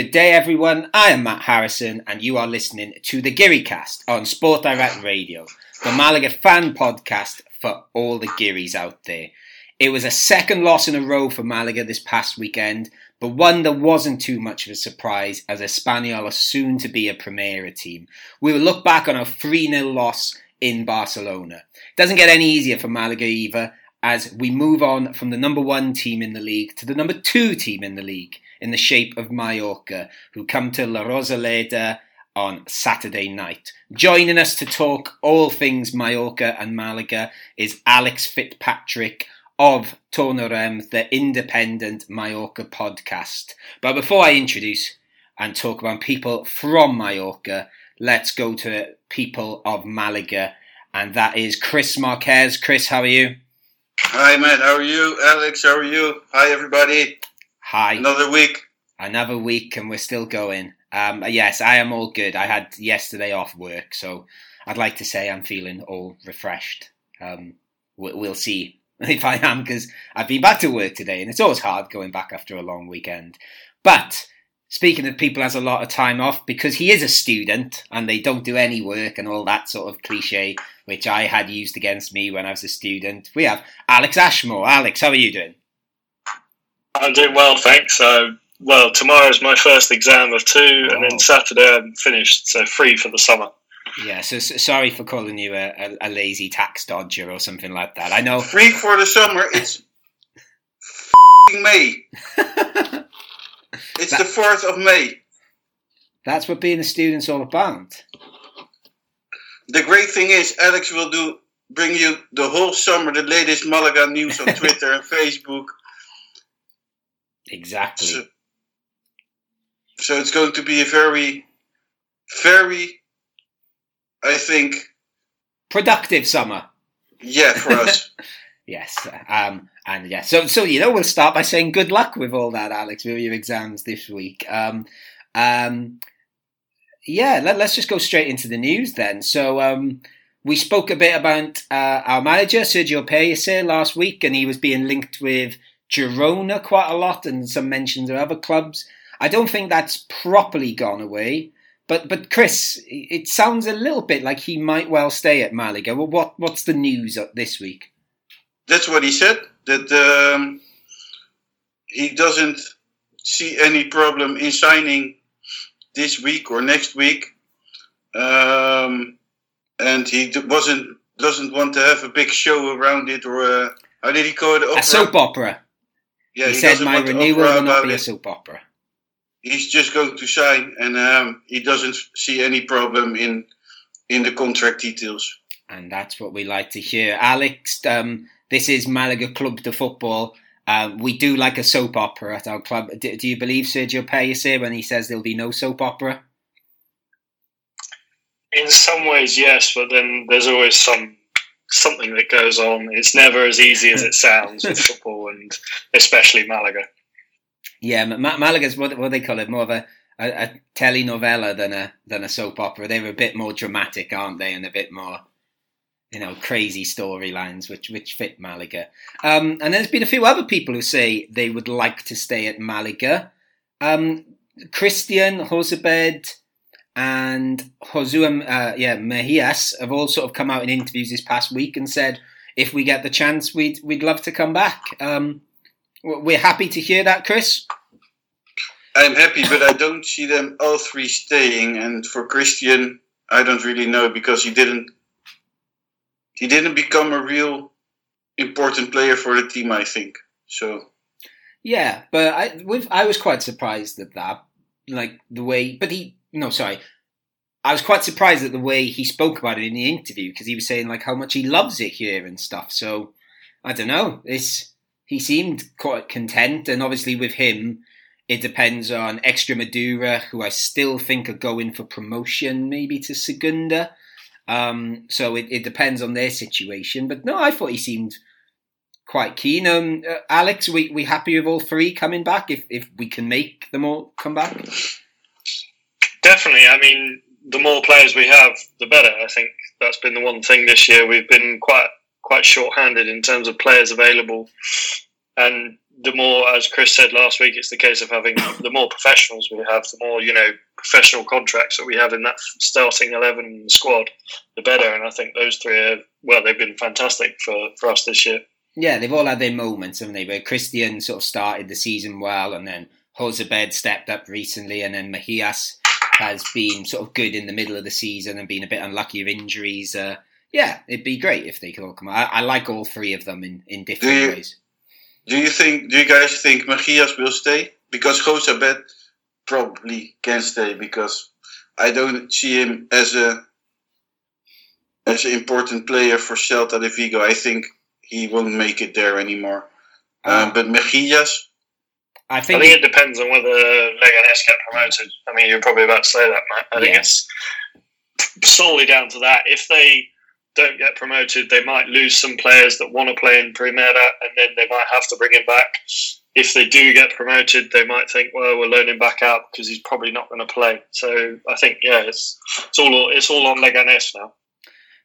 Good day, everyone. I am Matt Harrison, and you are listening to the Gearycast on Sport Direct Radio, the Malaga fan podcast for all the Gearys out there. It was a second loss in a row for Malaga this past weekend, but one that wasn't too much of a surprise as Espanyol are soon to be a Primera team. We will look back on a 3 0 loss in Barcelona. It doesn't get any easier for Malaga either as we move on from the number one team in the league to the number two team in the league in the shape of Mallorca, who come to La Rosaleda on Saturday night. Joining us to talk all things Mallorca and Malaga is Alex Fitzpatrick of Tornarem, the independent Mallorca podcast. But before I introduce and talk about people from Mallorca, let's go to people of Malaga, and that is Chris Marquez. Chris, how are you? Hi, Matt. How are you? Alex, how are you? Hi, everybody. Hi. Another week. Another week, and we're still going. Um, yes, I am all good. I had yesterday off work, so I'd like to say I'm feeling all refreshed. Um, we'll see if I am, because I've been back to work today, and it's always hard going back after a long weekend. But speaking of people has a lot of time off, because he is a student and they don't do any work and all that sort of cliche, which I had used against me when I was a student, we have Alex Ashmore. Alex, how are you doing? I'm doing well, thanks. Uh, well, tomorrow's my first exam of two, oh. and then. Saturday I'm finished, so free for the summer. Yeah, so, so sorry for calling you a, a, a, lazy tax dodger or something like that. I know. Free for the summer. It's May. it's that, the fourth of May. That's what being a student's all about. The great thing is, Alex will do bring you the whole summer the latest Malaga news on Twitter and Facebook. Exactly. So, so it's going to be a very, very, I think, productive summer. Yeah, for us. yes, um, and yeah. So, so you know, we'll start by saying good luck with all that, Alex, with your exams this week. Um, um, yeah, let, us just go straight into the news then. So, um, we spoke a bit about uh, our manager Sergio Pellicer last week, and he was being linked with Girona quite a lot, and some mentions of other clubs. I don't think that's properly gone away. But but Chris, it sounds a little bit like he might well stay at Malaga. Well, what what's the news this week? That's what he said. That um, he doesn't see any problem in signing this week or next week, um, and he wasn't doesn't want to have a big show around it or a, how did he call it? Opera? A soap opera. Yeah, he, he said my renewal will not be a soap opera he's just going to sign, and um, he doesn't see any problem in in the contract details. And that's what we like to hear, Alex. Um, this is Malaga Club de Football. Uh, we do like a soap opera at our club. Do, do you believe Sergio Pellicer when he says there'll be no soap opera? In some ways, yes, but then there's always some something that goes on. It's never as easy as it sounds with football, and especially Malaga. Yeah, Malaga's what, what they call it, more of a, a, a telenovela than a than a soap opera. They're a bit more dramatic, aren't they, and a bit more, you know, crazy storylines, which which fit Malaga. Um, and there's been a few other people who say they would like to stay at Malaga. Um, Christian Jozabed and Josue, uh, yeah, Mejias have all sort of come out in interviews this past week and said if we get the chance, we'd we'd love to come back. Um, we're happy to hear that, Chris. I'm happy, but I don't see them all three staying. And for Christian, I don't really know because he didn't he didn't become a real important player for the team. I think so. Yeah, but I I was quite surprised at that, like the way. But he no, sorry, I was quite surprised at the way he spoke about it in the interview because he was saying like how much he loves it here and stuff. So I don't know. It's he seemed quite content, and obviously with him, it depends on Extremadura, who I still think are going for promotion, maybe to Segunda. Um, so it, it, depends on their situation. But no, I thought he seemed quite keen. Um, uh, Alex, we we happy with all three coming back? If if we can make them all come back. Definitely. I mean, the more players we have, the better. I think that's been the one thing this year. We've been quite quite short-handed in terms of players available, and the more, as Chris said last week, it's the case of having the more professionals we have, the more you know professional contracts that we have in that starting eleven squad, the better. And I think those three are well, they've been fantastic for for us this year. Yeah, they've all had their moments, haven't they? But Christian sort of started the season well, and then Jozabed stepped up recently, and then Mejias has been sort of good in the middle of the season and been a bit unlucky with injuries. Uh, yeah, it'd be great if they could all come. I, I like all three of them in, in different Do you- ways. Do you think? Do you guys think Mejias will stay? Because Jozabed probably can stay because I don't see him as a as an important player for Celta de Vigo. I think he won't make it there anymore. Um, Um, but Mejias, I I think, think it depends on whether Leganes get promoted. I mean, you're probably about to say that, Matt. I think it's solely down to that. If they don't get promoted, they might lose some players that want to play in Primera, and then they might have to bring him back. If they do get promoted, they might think, "Well, we'll loan him back out because he's probably not going to play." So I think, yeah, it's it's all it's all on Leganes now.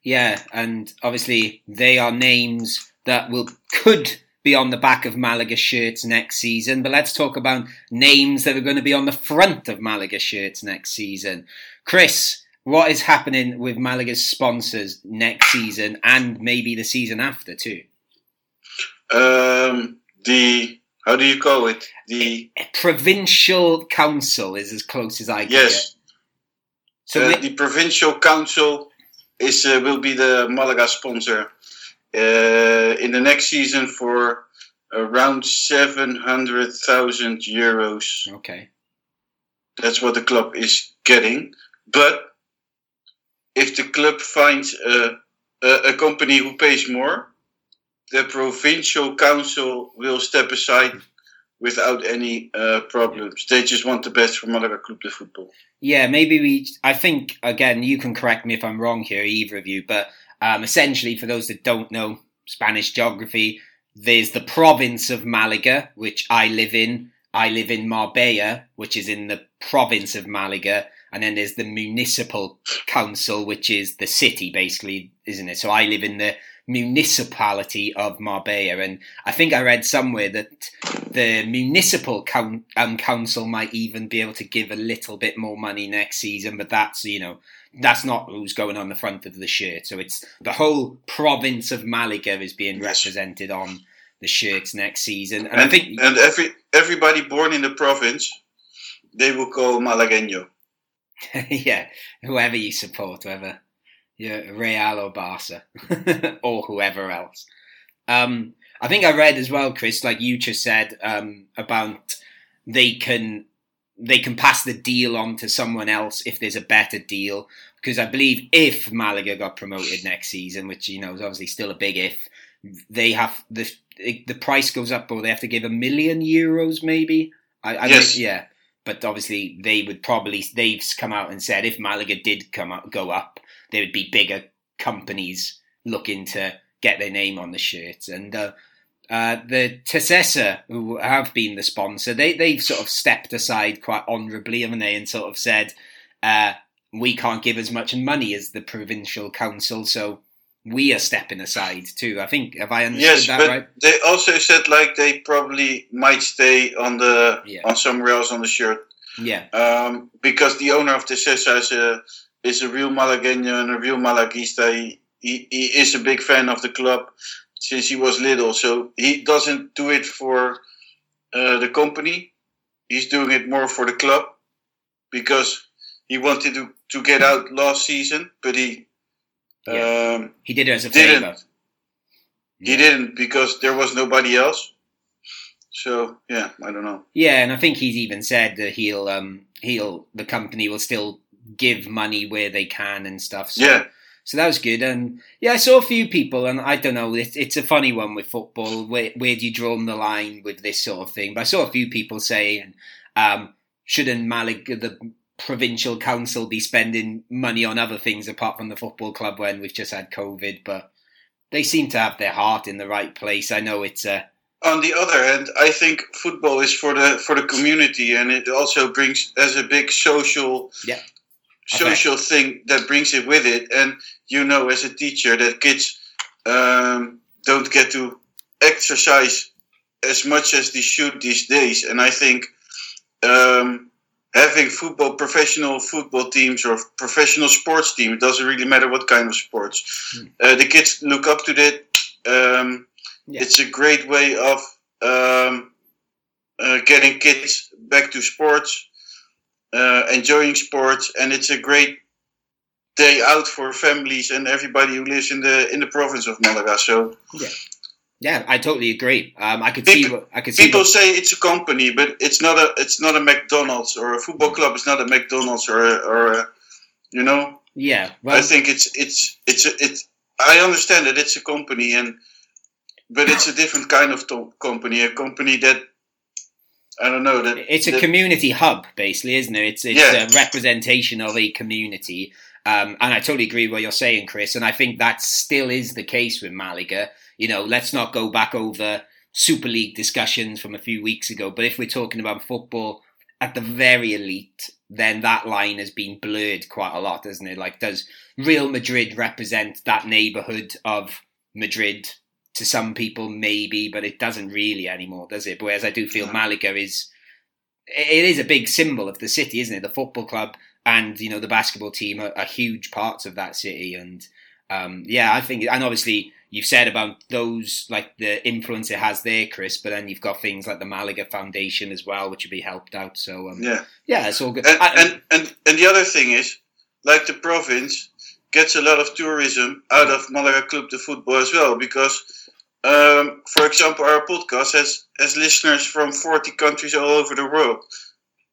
yeah, and obviously they are names that will could be on the back of Malaga shirts next season. But let's talk about names that are going to be on the front of Malaga shirts next season. Chris, what is happening with Malaga's sponsors next season and maybe the season after too? um, the how do you call it? The Provincial council is as close as I can yes, get. So uh, they- the provincial council is uh, will be the Malaga sponsor uh, in the next season for around seven hundred thousand euros. okay. That's what the club is getting. But if the club finds a, a, a company who pays more, the provincial council will step aside without any uh, problems. They just want the best for Malaga Club de Football. Yeah, maybe we. I think again, you can correct me if I'm wrong here, either of you. But um, essentially, for those that don't know Spanish geography, there's the province of Malaga, which I live in. I live in Marbella, which is in the province of Malaga, and then there's the municipal council, which is the city, basically, isn't it? So I live in the municipality of Marbella, and I think I read somewhere that the municipal um, council might even be able to give a little bit more money next season, but that's you know that's not who's going on the front of the shirt. So it's the whole province of Malaga is being represented on the shirts next season, and, I think and every everybody born in the province, they will call Malagueño. yeah, whoever you support, whether you're Real or Barca or whoever else. Um, I think I read as well, Chris, like you just said um, about they can they can pass the deal on to someone else if there's a better deal. Because I believe if Malaga got promoted next season, which you know is obviously still a big if, they have the the price goes up, or they have to give a million euros, maybe. I, I Yes. yeah. But obviously, they would probably they've come out and said if Malaga did come up, go up, there would be bigger companies looking to get their name on the shirts. And uh, uh, the Tessessa, who have been the sponsor, they they've sort of stepped aside quite honourably, haven't they, and sort of said, uh, "We can't give as much money as the provincial council, so we are stepping aside too." I think have I understood Yes, that but right? they also said like they probably might stay on the Yeah. on somewhere else on the shirt. Yeah, um, because the owner of the Cessa is a is a real Malagueño and a real Malaguista. He, he he is a big fan of the club since he was little. So he doesn't do it for uh, the company. He's doing it more for the club because he wanted to, to get out last season, but he um, he did it as a didn't. favour. He didn't because there was nobody else. So yeah, I don't know. Yeah, and I think he's even said that he'll um he'll the company will still give money where they can and stuff. So, Yeah. So that was good, and yeah, I saw a few people, and I don't know, it's, it's a funny one with football. Where where do you draw the line with this sort of thing? But I saw a few people saying, um, shouldn't Malaga, the provincial council, be spending money on other things apart from the football club when we've just had COVID? But they seem to have their heart in the right place. I know it's a on the other hand, I think football is for the for the community, and it also brings as a big social Yeah. social thing that brings it with it. And you know, as a teacher, that kids um, don't get to exercise as much as they should these days. And I think um, having football, professional football teams or professional sports team, it doesn't really matter what kind of sports. Hmm. Uh, the kids look up to that. Um, Yeah. It's a great way of um, uh, getting kids back to sports, uh, enjoying sports, and it's a great day out for families and everybody who lives in the in the province of Malaga. So Yeah, yeah, I totally agree. Um, I could see People- what I could see. people What, say it's a company, but it's not a it's not a McDonald's or a football club. It's not a McDonald's or a, or a, you know. yeah, well, I think it's it's it's a, it's. I understand that it's a company and, but it's a different kind of to- company. A company that I don't know that it's a that- community hub, basically, isn't it? It's it's Yeah. a representation of a community. Um, and I totally agree with what you're saying, Chris. And I think that still is the case with Malaga. You know, let's not go back over Super League discussions from a few weeks ago. But if we're talking about football at the very elite, then that line has been blurred quite a lot, hasn't it? Like, does Real Madrid represent that neighbourhood of Madrid? To some people, maybe, but it doesn't really anymore, does it? Whereas I do feel. Malaga is it is a big symbol of the city, isn't it? The football club and you know the basketball team are, are huge parts of that city, and um, yeah, I think, and obviously you've said about those like the influence it has there, Chris. But then you've got things like the Malaga Foundation as well, which would be helped out. So um, yeah. yeah, it's all good. And, I- and and and the other thing is, like the province gets a lot of tourism out of Malaga Club de Football as well, because, um, for example, our podcast has has listeners from forty countries all over the world.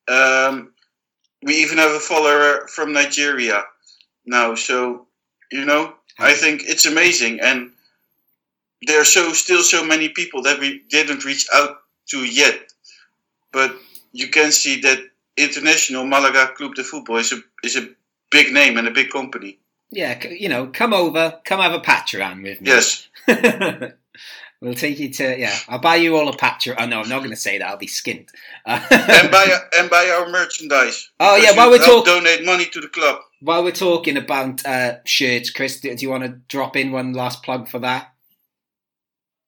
Um, we even have a follower from Nigeria now, so you know, I think it's amazing, and there are so still so many people that we didn't reach out to yet, but you can see that international Malaga Club de Football is a is a big name and a big company. yeah, you know, come over, come have a patch around with me. Yes, we'll take you to yeah. I'll buy you all a patch. Oh no, I'm not going to say that. I'll be skint. and buy and buy our merchandise. Oh, yeah, while we're help talk- donate money to the club. While we're talking about uh, shirts, Chris, do, do you want to drop in one last plug for that?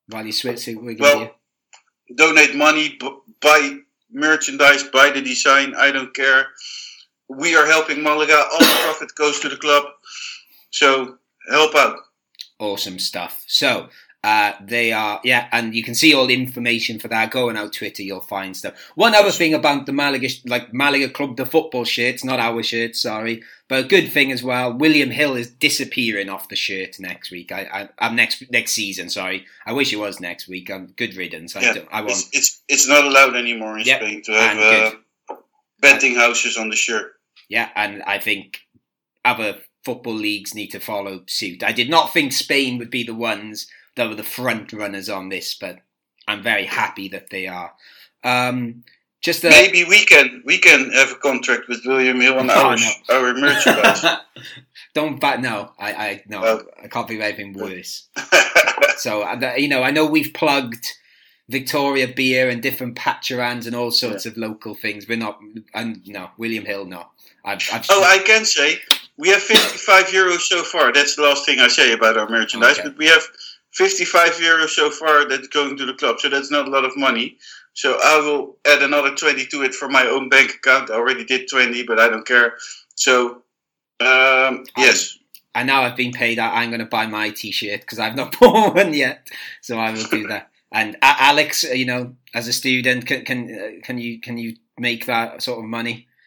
While you switch, we Well, you. Donate money, b- buy merchandise, buy the design. I don't care. We are helping Malaga. All the profit goes to the club. So help out. Awesome stuff. So uh, they are, yeah, and you can see all the information for that. Go on our Twitter, you'll find stuff. One other thing about the Malaga, like Malaga Club, the football shirts, not our shirts, sorry, but a good thing as well. William Hill is disappearing off the shirt next week. I, I, I'm next next season. Sorry, I wish it was next week. I'm good riddance. I, Yeah, don't, I won't. It's, it's it's not allowed anymore in Yep, Spain to have uh, betting houses on the shirt. Yeah, and I think other football leagues need to follow suit. I did not think Spain would be the ones that were the front runners on this, but I'm very happy that they are. Um, just a, Maybe we can we can have a contract with William Hill on Oh, our no. our merchandise. don't back. No, I, I no, Oh. I can't think of anything worse. So uh, you know, I know we've plugged Victoria beer and different patcherans and all sorts of local things. We're not, and no, William Hill, no. I've, I've oh, I can say we have 55 euros so far. That's the last thing I say about our merchandise. Okay. But we have 55 euros so far that's going to the club. So that's not a lot of money. So I will add another 20 to it for my own bank account. I already did 20, but I don't care. So um, yes, And now I've been paid. I, I'm going to buy my T-shirt because I've not bought one yet, so I will do that. And uh, Alex, uh, you know, as a student, can can uh, can you can you make that sort of money?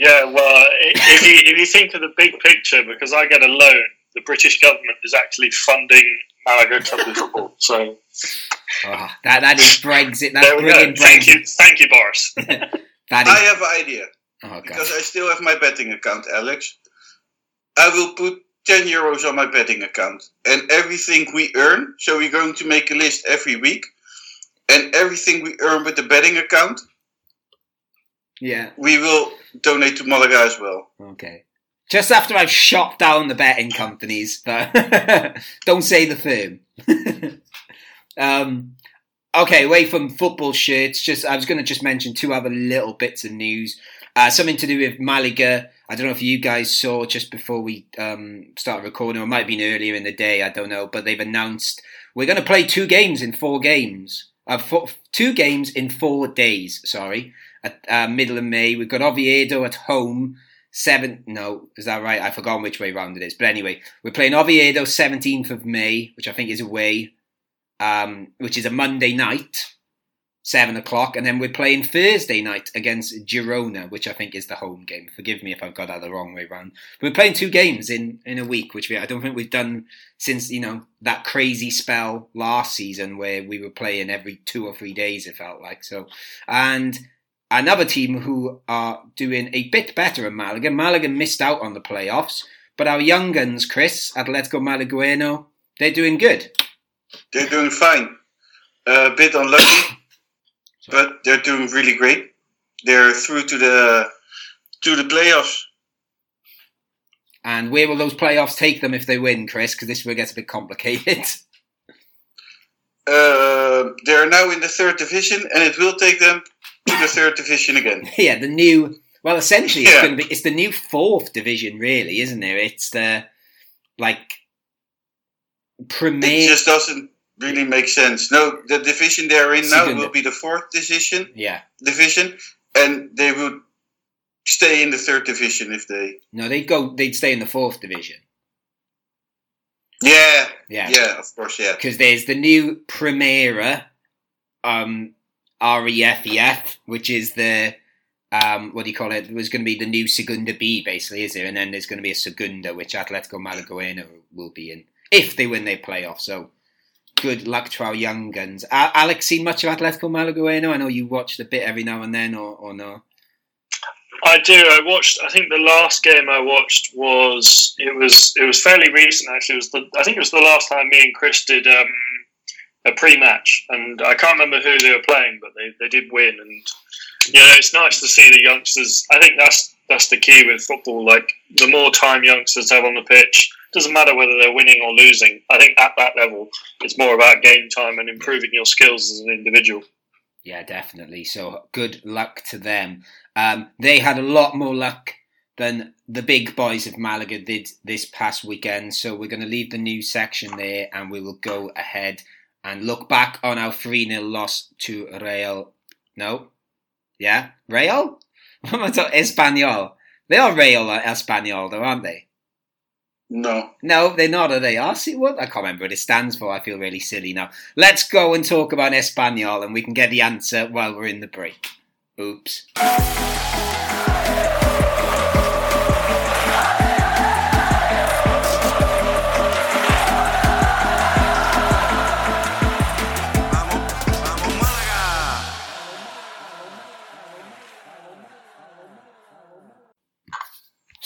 Yeah, well, if you if you think of the big picture, because I get a loan, the British government is actually funding Malaga Club de Football. So oh, that that is Brexit. That's there we go. Thank Brexit. you, thank you, Boris. That I have an idea Oh god. because I still have my betting account, Alex. I will put 10 euros on my betting account and everything we earn. So we're going to make a list every week. And everything we earn with the betting account, Yeah. we will donate to Malaga as well. Okay. Just after I've shot down the betting companies, but don't say the firm. um, Okay, away from football shirts, just I was going to just mention two other little bits of news. Uh, something to do with Malaga. I don't know if you guys saw just before we um, started recording, or it might have been earlier in the day. I don't know, but they've announced we're going to play two games in four games. Uh, four, two games in four days. Sorry, at uh, middle of May. We've got Oviedo at home. Seven, no, is that right? I've forgotten which way round it is. But anyway, we're playing Oviedo 17th of May, which I think is away um, which is a Monday night, seven o'clock, and then we're playing Thursday night against Girona, which I think is the home game. Forgive me if I've got that the wrong way round. We're playing two games in, in a week, which we, I don't think we've done since you know that crazy spell last season where we were playing every two or three days. It felt like so, and. Another team who are doing a bit better in Malaga. Malaga missed out on the playoffs, but our young guns, Chris, Atletico Malagueno, they're doing good. They're doing fine. A bit unlucky, but they're doing really great. They're through to the to the playoffs. And where will those playoffs take them if they win, Chris? Because this will get a bit complicated. Uh, they're now in the third division, and it will take them third division again. yeah, the new. Well, essentially, it's going to be it's the new fourth division, really, isn't it? It's the like Premier. It just doesn't really make sense. No, the division they're in now will be the fourth division. Yeah. Division, and they would stay in the third division if they. No, they'd go. They'd stay in the fourth division. Yeah. Yeah. Yeah. Of course. Yeah. Because there's the new Primera, um, RFEF, which is the um, what do you call it? It was going to be the new Segunda B, basically, is there? And then there's going to be a Segunda, which Atletico Malagueno will be in if they win their playoff. So good luck to our young guns. Alex, seen much of Atletico Malagueno? I know you watched a bit every now and then, or, or no? I do. I watched. I think the last game I watched was it was it was fairly recent. Actually, it was the I think it was the last time me and Chris did um, a pre-match, and I can't remember who they were playing, but they, they did win. And you know, it's nice to see the youngsters. I think that's that's the key with football. Like the more time youngsters have on the pitch, doesn't matter whether they're winning or losing. I think at that level, it's more about game time and improving your skills as an individual. Yeah, definitely. So good luck to them. Um, they had a lot more luck than the big boys of Malaga did this past weekend. So we're going to leave the news section there and we will go ahead and look back on our 3 0 loss to Real. No? Yeah? Real? What am I talking? Espanyol. They are Real uh, Espanyol, though, aren't they? No. No, they're not, are they? I see what I can't remember what it stands for. I feel really silly now. Let's go and talk about Espanyol and we can get the answer while we're in the break. Oops.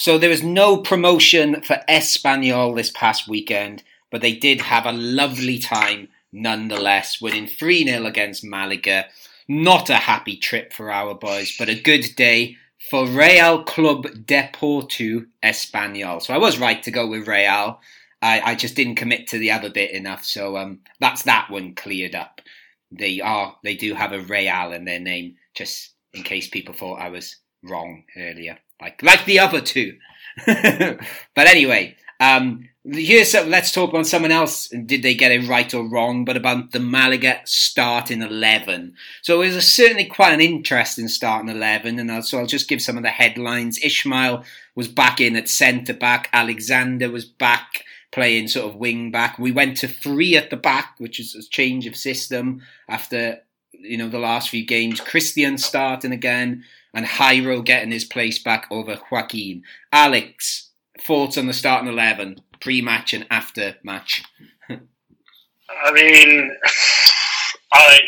So there was no promotion for Espanyol this past weekend, but they did have a lovely time nonetheless, winning 3 0 against Malaga. Not a happy trip for our boys, but a good day for Real Club Deportivo Espanyol. So I was right to go with Real. I, I just didn't commit to the other bit enough, so um, that's that one cleared up. They are they do have a Real in their name, just in case people thought I was wrong earlier like like the other two. but anyway, um, here's so let's talk about someone else. Did they get it right or wrong? But about the Malaga starting eleven. So it was certainly quite an interesting starting eleven, and I'll, so I'll just give some of the headlines. Ismael was back in at centre back. Alexander was back playing sort of wing back. We went to three at the back, which is a change of system after you know the last few games. Christian starting again and Jairo getting his place back over Joaquin. Alex, thoughts on the starting 11, pre match and after match? I mean, I,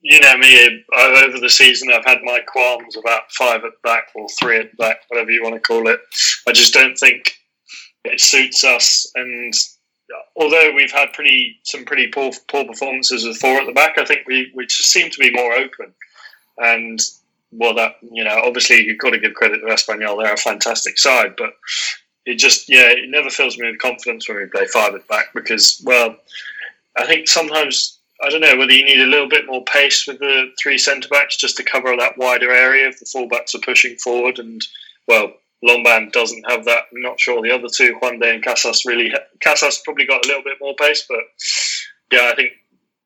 you know me, over the season I've had my qualms about five at back or three at back, whatever you want to call it. I just don't think it suits us. And although we've had pretty some pretty poor poor performances with four at the back, I think we, we just seem to be more open. And well, that you know, obviously you've got to give credit to Espanyol; they're a fantastic side, but it just yeah, it never fills me with confidence when we play five at back because well, I think sometimes I don't know whether you need a little bit more pace with the three centre backs just to cover that wider area if the fullbacks are pushing forward. And well, Lomban doesn't have that. I'm not sure the other two, Juande and Casas, really. Casas probably got a little bit more pace, but yeah, I think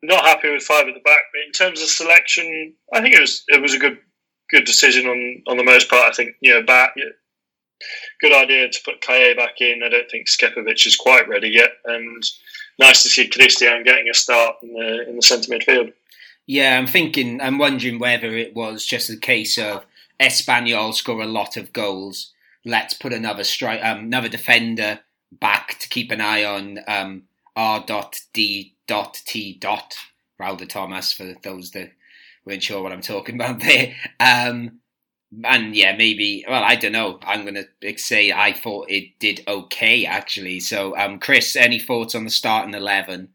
not happy with five at the back. But in terms of selection, I think it was it was a good good decision on on the most part. I think you know, back good idea to put Caye back in. I don't think Skepovic is quite ready yet, and nice to see Christian getting a start in the in the centre midfield. Yeah, I'm thinking. I'm wondering whether it was just a case of Espanyol score a lot of goals. Let's put another strike, um, another defender back to keep an eye on um, R. D. T. Raul de Tomás for those that weren't sure what I'm talking about there. Um, and yeah, maybe. Well, I don't know. I'm gonna say I thought it did okay actually. So, um, Chris, any thoughts on the starting eleven?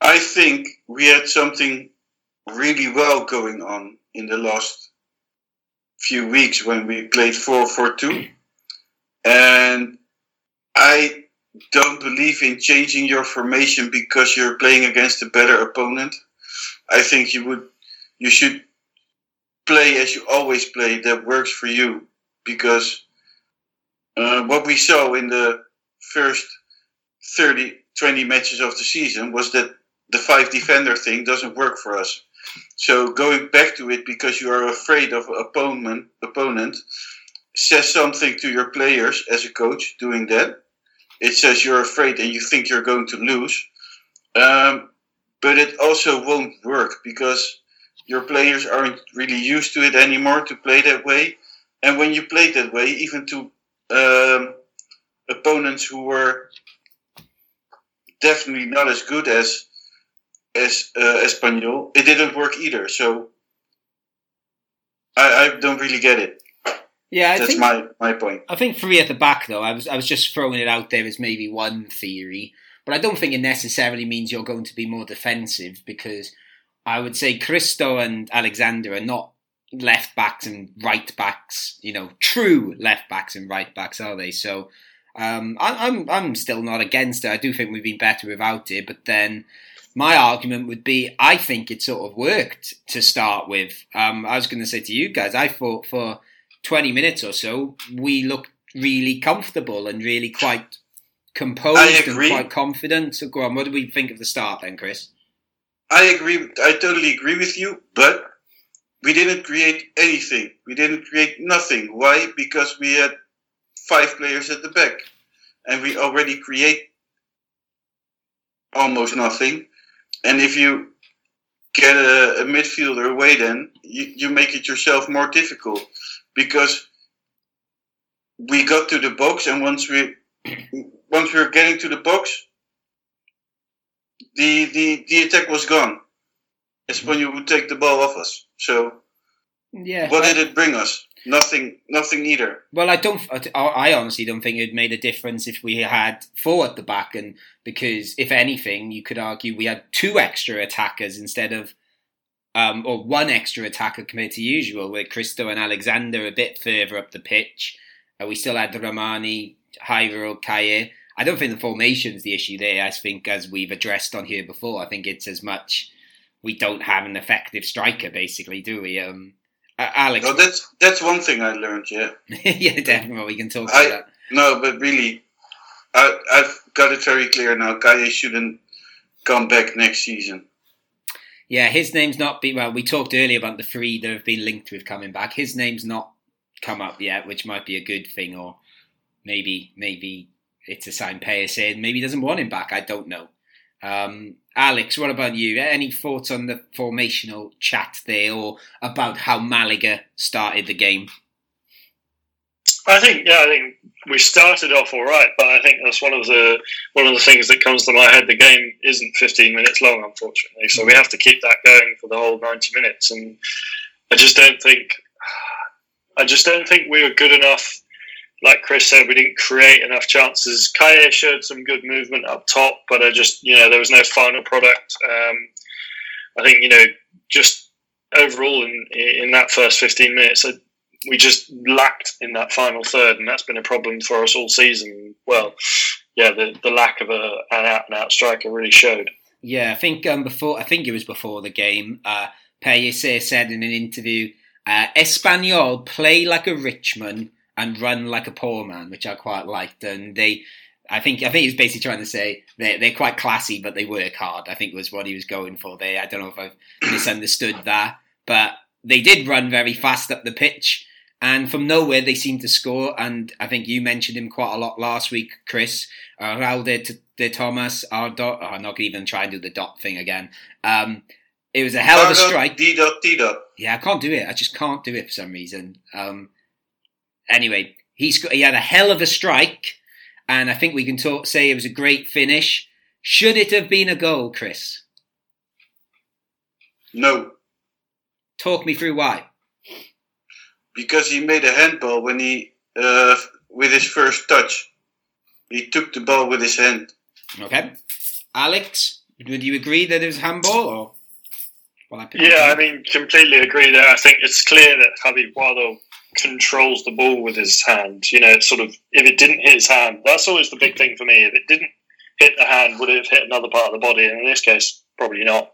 I think we had something really well going on in the last few weeks when we played 4 4 2. and I don't believe in changing your formation because you're playing against a better opponent. I think you would, you should play as you always play that works for you. Because uh, what we saw in the first 30 20 matches of the season was that the five defender thing doesn't work for us. So going back to it because you are afraid of opponent opponent says something to your players as a coach doing that. It says you're afraid and you think you're going to lose. Um, but it also won't work because your players aren't really used to it anymore to play that way. And when you play that way, even to um, opponents who were definitely not as good as as uh, Espanyol, it didn't work either. So I, I don't really get it. Yeah, I that's think, my my point. I think three at the back, though, I was I was just throwing it out there as maybe one theory, but I don't think it necessarily means you're going to be more defensive because I would say Christo and Alexander are not left backs and right backs, you know, true left backs and right backs, are they? So um, I, I'm I'm still not against it. I do think we've been better without it, but then my argument would be I think it sort of worked to start with. Um, I was going to say to you guys, I thought for 20 minutes or so we looked really comfortable and really quite composed and quite confident. So go on, what do we think of the start then, Chris? I agree. I totally agree with you, but we didn't create anything. We didn't create nothing. Why? Because we had five players at the back, and we already create almost nothing. And if you get a, a midfielder away, then you, you make it yourself more difficult because we got to the box, and once we once we were getting to the box, the, the, the attack was gone. Espanyol would take the ball off us. So, yeah, what did it bring us? Nothing, nothing either. Well, I don't. I honestly don't think it made a difference if we had four at the back, and because if anything, you could argue we had two extra attackers instead of, um, or one extra attacker compared to usual, with Christo and Alexander a bit further up the pitch. Uh, we still had Romani, Jairo, Caye. I don't think the formation's the issue there. I think, as we've addressed on here before, I think it's as much we don't have an effective striker, basically, do we? Um, Alex, no, that's that's one thing I learned. Yeah, yeah, definitely. We can talk I, about that. No, but really, I, I've got it very clear now. Caye shouldn't come back next season. Yeah, his name's not been. Well, we talked earlier about the three that have been linked with coming back. His name's not come up yet, which might be a good thing, or maybe maybe it's a sign saying maybe he doesn't want him back. I don't know. Um, Alex, what about you? Any thoughts on the formational chat there, or about how Malaga started the game? I think, yeah, I think we started off all right, but I think that's one of the one of the things that comes to my head. The game isn't 15 minutes long, unfortunately, so we have to keep that going for the whole 90 minutes. And I just don't think, I just don't think we were good enough like Chris said, we didn't create enough chances. Caye showed some good movement up top, but I just, you know, there was no final product. Um, I think, you know, just overall in in that first 15 minutes, we just lacked in that final third, and that's been a problem for us all season. Well, yeah, the, the lack of a, an out and out striker really showed. Yeah, I think um, before I think it was before the game. Uh, Pellicer said in an interview, uh, "Espanyol play like a rich man and run like a poor man," which I quite liked. And they, I think, I think he was basically trying to say they're they're quite classy, but they work hard. I think was what he was going for there. I don't know if I've misunderstood that, but they did run very fast up the pitch. And from nowhere, they seemed to score. And I think you mentioned him quite a lot last week, Chris. Uh, Raul de, de Tomás, our dot, oh, I'm not going to even try and do the dot thing again. Um, it was a hell of a strike. D dot D dot. Yeah, I can't do it. I just can't do it for some reason. Um, anyway, he's got, he had a hell of a strike, and I think we can talk, say it was a great finish. Should it have been a goal, Chris? No, Talk me through why. because he made a handball when he uh, with his first touch. He took the ball with his hand. Okay, Alex, would you agree that it was handball or? Well, I Yeah, I mean, completely agree there. I think it's clear that Javi Puado controls the ball with his hand. You know, it's sort of if it didn't hit his hand, that's always the big thing for me. If it didn't hit the hand, would it have hit another part of the body? And in this case, probably not.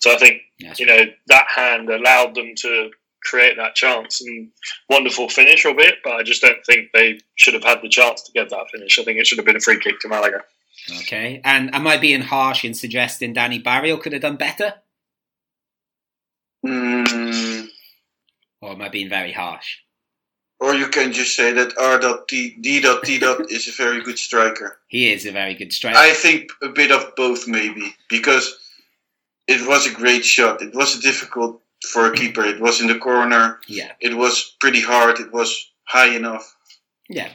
So I think Yes. you know that hand allowed them to create that chance and wonderful finish, albeit. But I just don't think they should have had the chance to get that finish. I think it should have been a free kick to Malaga. Okay, and am I being harsh in suggesting Dani Barrio could have done better, Mm, or am I being very harsh? Or you can just say that R dot T D dot T dot is a very good striker. He is a very good striker. I think a bit of both maybe because it was a great shot. It was difficult for a keeper. It was in the corner. yeah, It was pretty hard. It was high enough. yeah.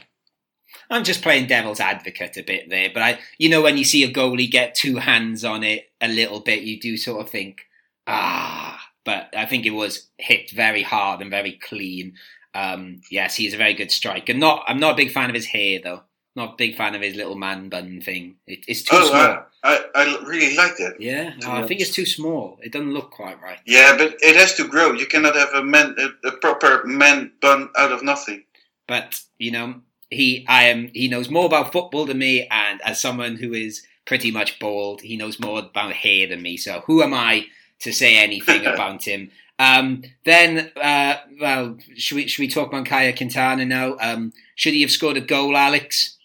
I'm just playing devil's advocate a bit there, but I, you know, when you see a goalie get two hands on it a little bit, you do sort of think, ah. But I think it was hit very hard and very clean. Um, yes, he's a very good striker. Not, I'm not a big fan of his hair though. Not a big fan of his little man bun thing. It, it's too oh, small. I, I, I really like it. Yeah, be I think it's too small. It doesn't look quite right. Yeah, but it has to grow. You cannot have a man, a, a proper man bun out of nothing. But you know, he, I am, he knows more about football than me, and as someone who is pretty much bald, he knows more about hair than me. So who am I to say anything about him? Um, then, uh, well, should we should we talk about Caye Quintana now? Um, should he have scored a goal, Alex?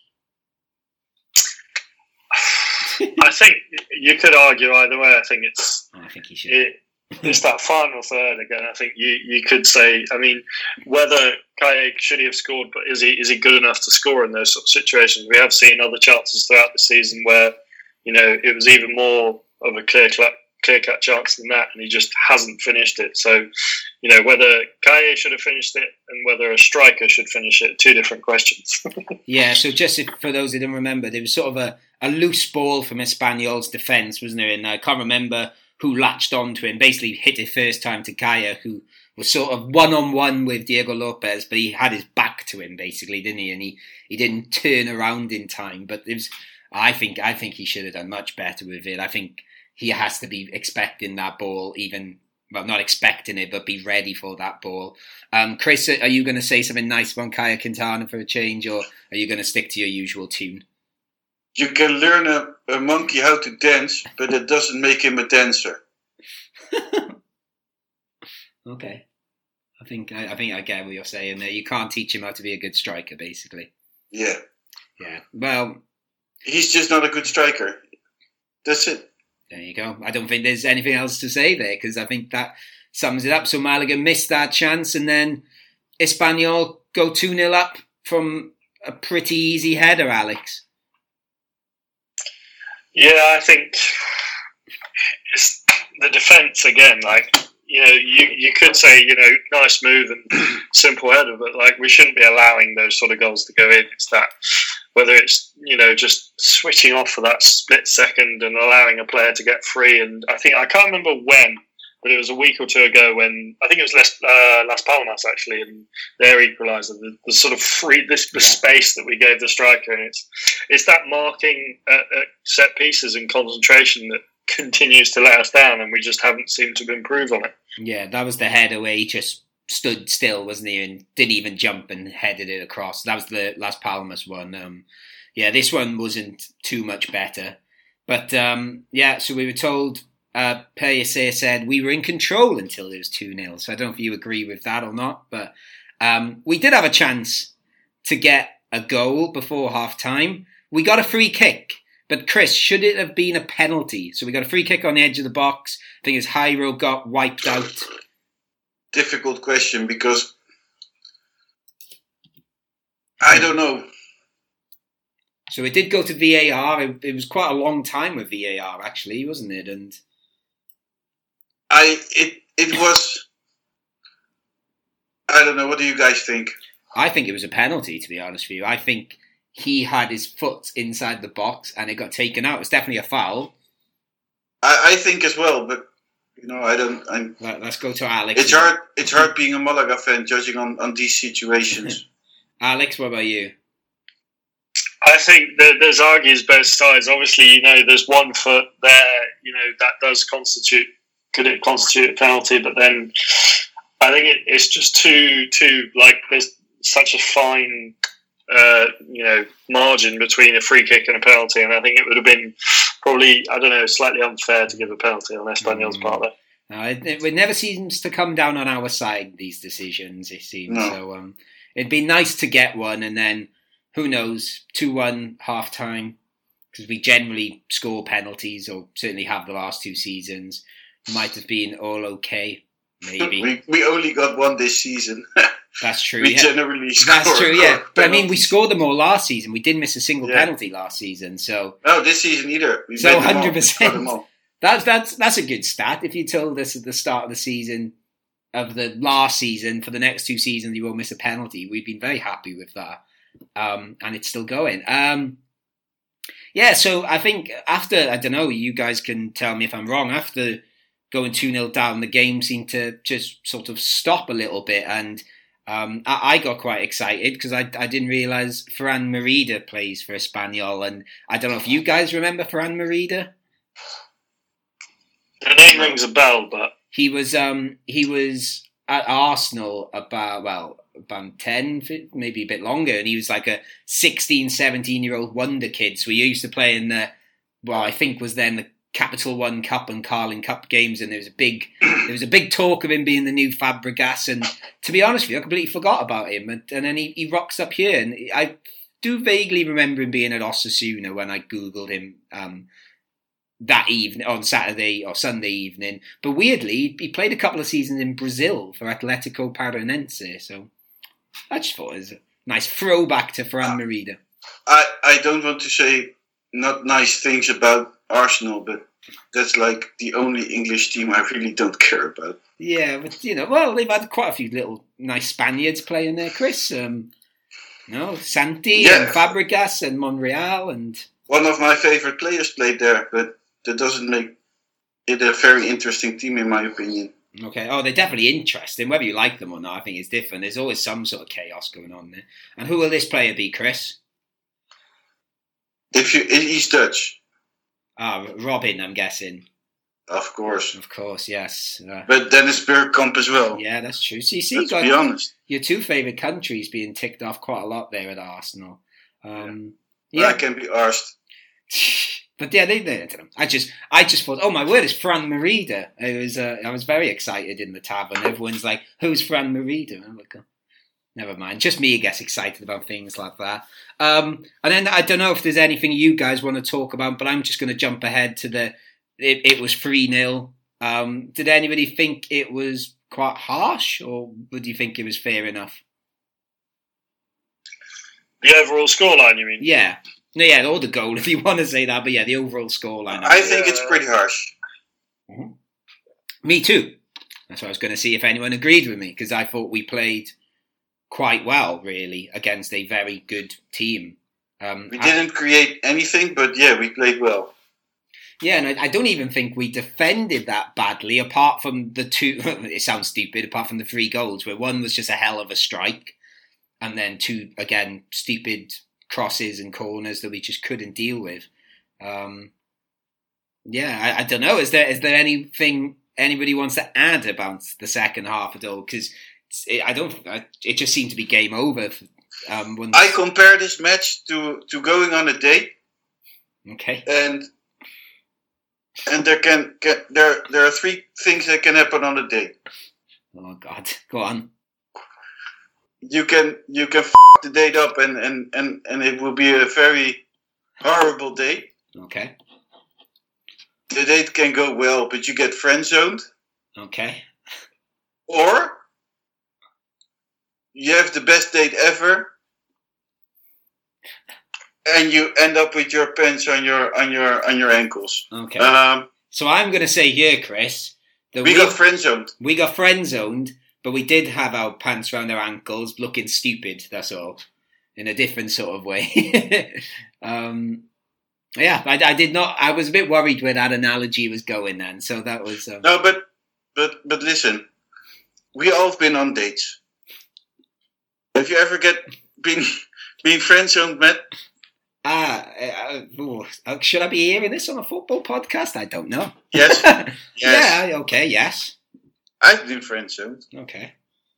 I think you could argue either way. I think it's Oh, I think he should. it, it's that final third again. I think you, you could say. I mean, whether Caye should he have scored, but is he is he good enough to score in those sort of situations? We have seen other chances throughout the season where you know it was even more of a clear cut clear cut chance than that, and he just hasn't finished it. So, you know, whether Caye should have finished it and whether a striker should finish it, two different questions. Yeah, so just for those who don't remember, there was sort of a, a loose ball from Espanyol's defence, wasn't there? And I can't remember who latched on onto him, basically hit it first time to Caye, who was sort of one on one with Diego Lopez, but he had his back to him basically, didn't he? And he, he didn't turn around in time. But it was, I think I think he should have done much better with it. I think he has to be expecting that ball, even well, not expecting it, but be ready for that ball. Um, Chris, are you going to say something nice about Caye Quintana for a change, or are you going to stick to your usual tune? You can learn a, a monkey how to dance, but it doesn't make him a dancer. Okay. I think I, I think I get what you're saying there. You can't teach him how to be a good striker, basically. Yeah. Yeah. Well, He's just not a good striker. That's it. There you go. I don't think there's anything else to say there because I think that sums it up. So Malaga missed that chance, and then Espanyol go two 0 up from a pretty easy header, Alex. Yeah, I think it's the defense again. Like you know, you you could say you know, nice move and simple header, but like we shouldn't be allowing those sort of goals to go in. It's that whether it's you know just switching off for that split second and allowing a player to get free. And I think I can't remember when, but it was a week or two ago when I think it was Las, uh, Las Palmas actually, and their equaliser. The, the sort of free this the Yeah. space that we gave the striker, and it's it's that marking at, at set pieces and concentration that continues to let us down, and we just haven't seemed to improve on it. Yeah, that was the header where he just stood still, wasn't he, and didn't even jump and headed it across. That was the Las Palmas one. Um, yeah, this one wasn't too much better. But um, yeah, so we were told. Uh, PSA said we were in control until it was two 0 So I don't know if you agree with that or not, but um, we did have a chance to get a goal before half time. We got a free kick, but Chris, should it have been a penalty? So we got a free kick on the edge of the box. I think his Jairo got wiped out. Difficult question because I don't know. So it did go to VAR. It, it was quite a long time with VAR, actually, wasn't it? And I it it was. I don't know. What do you guys think? I think it was a penalty, to be honest with you. I think he had his foot inside the box and it got taken out. It's definitely a foul. I, I think as well, but you know, I don't. I'm, Let, us go to Alex. It's hard. It's hard being a Malaga fan, judging on on these situations. Alex, what about you? I think that there's argues both sides. Obviously, you know, there's one foot there. You know, that does constitute could it constitute a penalty? But then I think it, it's just too too like there's such a fine uh, you know margin between a free kick and a penalty, and I think it would have been probably I don't know slightly unfair to give a penalty on Espanyol's mm. part there. No, it, it, never seems to come down on our side. These decisions, it seems. No. So um, it'd be nice to get one, and then who knows, two one half time because we generally score penalties, or certainly have the last two seasons. Might have been all okay, maybe. we, we only got one this season. That's true. we yeah. generally score. That's true. Yeah, but I mean, we scored them all last season. We didn't miss a single yeah. penalty last season. So no, this season either. We so hundred percent. That's that's that's a good stat. If you told us at the start of the season of the last season for the next two seasons you won't miss a penalty, we've been very happy with that, um, and it's still going. Um, yeah, so I think after I don't know, you guys can tell me if I'm wrong. After going two 0 down, the game seemed to just sort of stop a little bit and um, I, I, got quite excited because I, I didn't realise Fran Merida plays for Espanyol, and I don't know if you guys remember Fran Merida. The name rings a bell, but he was um, he was at Arsenal about well about 10 maybe a bit longer and he was like a 16 17 year old wonder kid so he used to play in the well I think was then the Capital One Cup and Carling Cup games, and there was a big there was a big talk of him being the new Fabregas. And to be honest with you, I completely forgot about him. And, and then he, he rocks up here, and I do vaguely remember him being at Osasuna when I googled him um, that evening on Saturday or Sunday evening. But weirdly, he played a couple of seasons in Brazil for Athletico Paranaense. So I just thought it was a nice throwback to Fran Merida. I, I don't want to say not nice things about Arsenal, but that's like the only English team I really don't care about. Yeah, but you know, well, they've had quite a few little nice Spaniards playing there, Chris. Um, you know, Santi yeah. and Fabregas and Monreal and one of my favorite players played there, but that doesn't make it a very interesting team in my opinion. Okay. Oh, they're definitely interesting. Whether you like them or not, I think it's different. There's always some sort of chaos going on there. And who will this player be, Chris? If you, he's Dutch. Ah, Robin, I'm guessing. Of course. Of course, yes. Uh, but Dennis Bergkamp as well. Yeah, that's true. So you see, Let's be honest. Your two favourite countries being ticked off quite a lot there at Arsenal. Um, yeah. I can be arsed. but yeah, they, they, I just, I just thought, oh my word, it's Fran Merida. It was, uh, I was very excited in the tavern. Everyone's like, "Who's Fran Merida?" I'm like, oh, never mind. Just me gets excited about things like that. Um, and then I don't know if there's anything you guys want to talk about, but I'm just going to jump ahead to the. It, it was three 0 um, Did anybody think it was quite harsh, or would you think it was fair enough? The overall scoreline, you mean? Yeah. No, yeah, or the goal, if you want to say that. But yeah, the overall scoreline. I think it's pretty harsh. Mm-hmm. Me too. That's what I was going to see if anyone agreed with me because I thought we played quite well, really, against a very good team. Um, we didn't I, create anything, but yeah, we played well. Yeah, and I, I, don't even think we defended that badly, apart from the two. it sounds stupid, apart from the three goals, where one was just a hell of a strike, and then two again stupid crosses and corners that we just couldn't deal with. Um, yeah, I, I, don't know. Is there is there anything anybody wants to add about the second half at all? Because it, I don't. it just seemed to be game over. Um, I compare this match to to going on a date. Okay. And and there can, can there there are three things that can happen on a date. Oh God, go on. You can you can f- the date up, and and and and it will be a very horrible date. Okay. The date can go well, but you get friend zoned, Okay. or you have the best date ever, and you end up with your pants on your on your on your ankles. Okay. Um, so I'm going to say here, Chris, we we, got friend zoned. we got friend zoned, but we did have our pants around our ankles, looking stupid. That's all, in a different sort of way. um, yeah, I, I did not. I was a bit worried where that analogy was going then. So that was. Um, No, but but but listen, we all have been on dates. Have you ever get been been friend zoned, Matt? Ah, uh, uh, should I be hearing this on a football podcast? I don't know. Yes. Yes. Yeah. Okay. Yes. I've been friend zoned. Okay.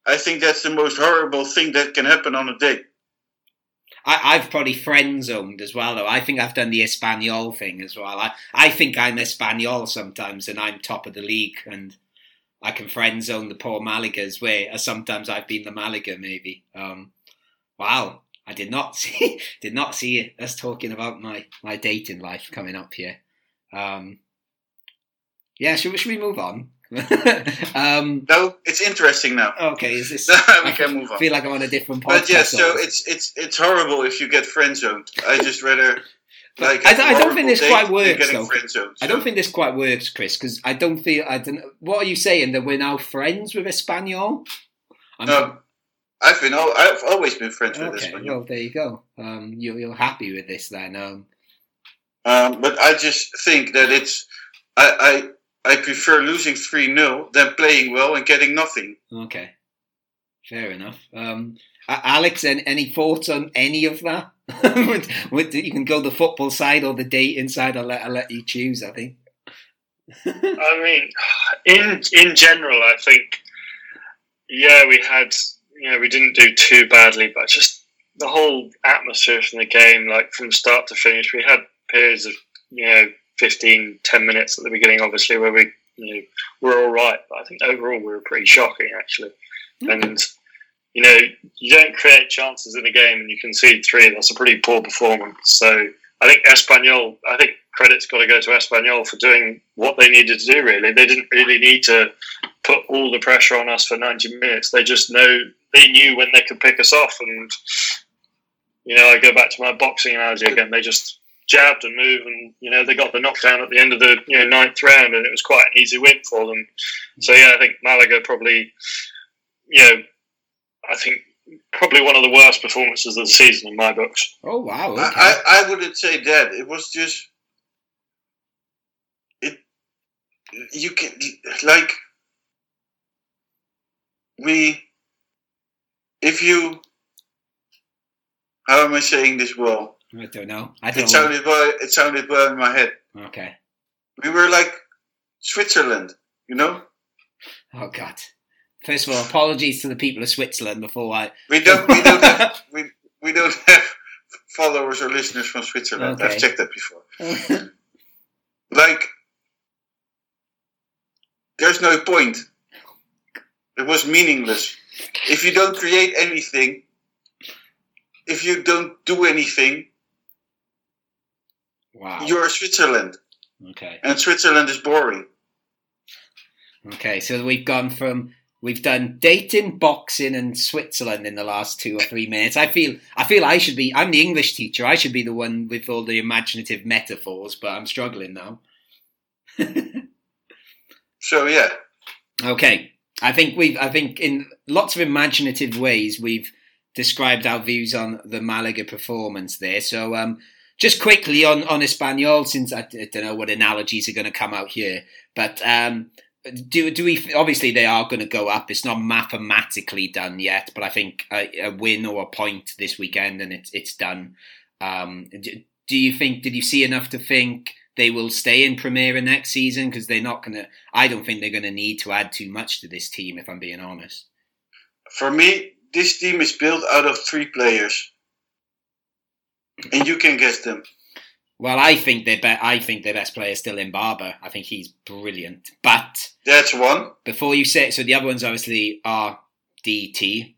I think that's the most horrible thing that can happen on a date. I, I've probably friend zoned as well, though. I think I've done the Espanyol thing as well. I, I think I'm Espanyol sometimes, and I'm top of the league, and I can friend zone the poor Malagas, where uh, sometimes I've been the Malaga, maybe. Um, wow, I did not see did not see us talking about my my dating life coming up here. Um, yeah, should, we- should we move on? um, No, it's interesting now. okay, is this? we I can move on. feel like I'm on a different podcast. But yes, so it's it's it's horrible if you get friend zoned. I just rather I- I don't think this date quite works, though. I don't think this quite works, Chris, because I don't feel I don't. What are you saying that we're now friends with Espanyol? I'm No, I've been I've always been friends with okay. one. Well, there you go. Um, you're you're happy with this then? Um, Um, but I just think that it's I I, I prefer losing three 0 than playing well and getting nothing. okay, fair enough. Um, Alex, any, thoughts on any of that? You can go the football side or the dating side. I'll let I'll let you choose. I think. I mean, in in general, I think, yeah, we had, you know, we didn't do too badly, but just the whole atmosphere from the game, like from start to finish, we had periods of, you know, 15, 10 minutes at the beginning, obviously, where we, you know, were all right. But I think overall we were pretty shocking, actually. And, you know, you don't create chances in a game and you concede three. That's a pretty poor performance. So I think Espanyol, I think credit's got to go to Espanyol for doing what they needed to do, really. They didn't really need to put all the pressure on us for 90 minutes. They just know, they knew when they could pick us off. And, you know, I go back to my boxing analogy again. They just jabbed and moved and, you know, they got the knockdown at the end of the, you know, ninth round and it was quite an easy win for them. So, yeah, I think Malaga probably, you know, I think probably one of the worst performances of the season in my books. Oh wow! Okay. I, I I wouldn't say that. It was just it. You can like we if you. How am I saying this well? I don't know. I don't It know. sounded well. It sounded well in my head. Okay. We were like Switzerland, you know. Oh God. First of all, apologies to the people of Switzerland before I. We don't. We don't have. We, we don't have followers or listeners from Switzerland. Okay. I've checked that before. Like, there's no point. It was meaningless. If you don't create anything, if you don't do anything, wow. you're Switzerland, Okay. and Switzerland is boring. Okay. So we've gone from we've done dating, boxing, and Switzerland in the last two or three minutes. I feel I feel I should be. I'm the English teacher. I should be the one with all the imaginative metaphors, but I'm struggling now. So yeah, Okay. I think we've I think in lots of imaginative ways we've described our views on the Malaga performance there. So um just quickly on on Espanyol, since I, I don't know what analogies are going to come out here, but um, do do we obviously they are going to go up. It's not mathematically done yet, but I think a, a win or a point this weekend and it's it's done. Um, do, do you think? Did you see enough to think they will stay in Premier next season? Because they're not going to. I don't think they're going to need to add too much to this team. If I'm being honest. for me, this team is built out of three players, and you can guess them. Well, I think their be- I think their best player is still Embarba. I think he's brilliant. But That's one. before you say so, the other ones obviously are DT.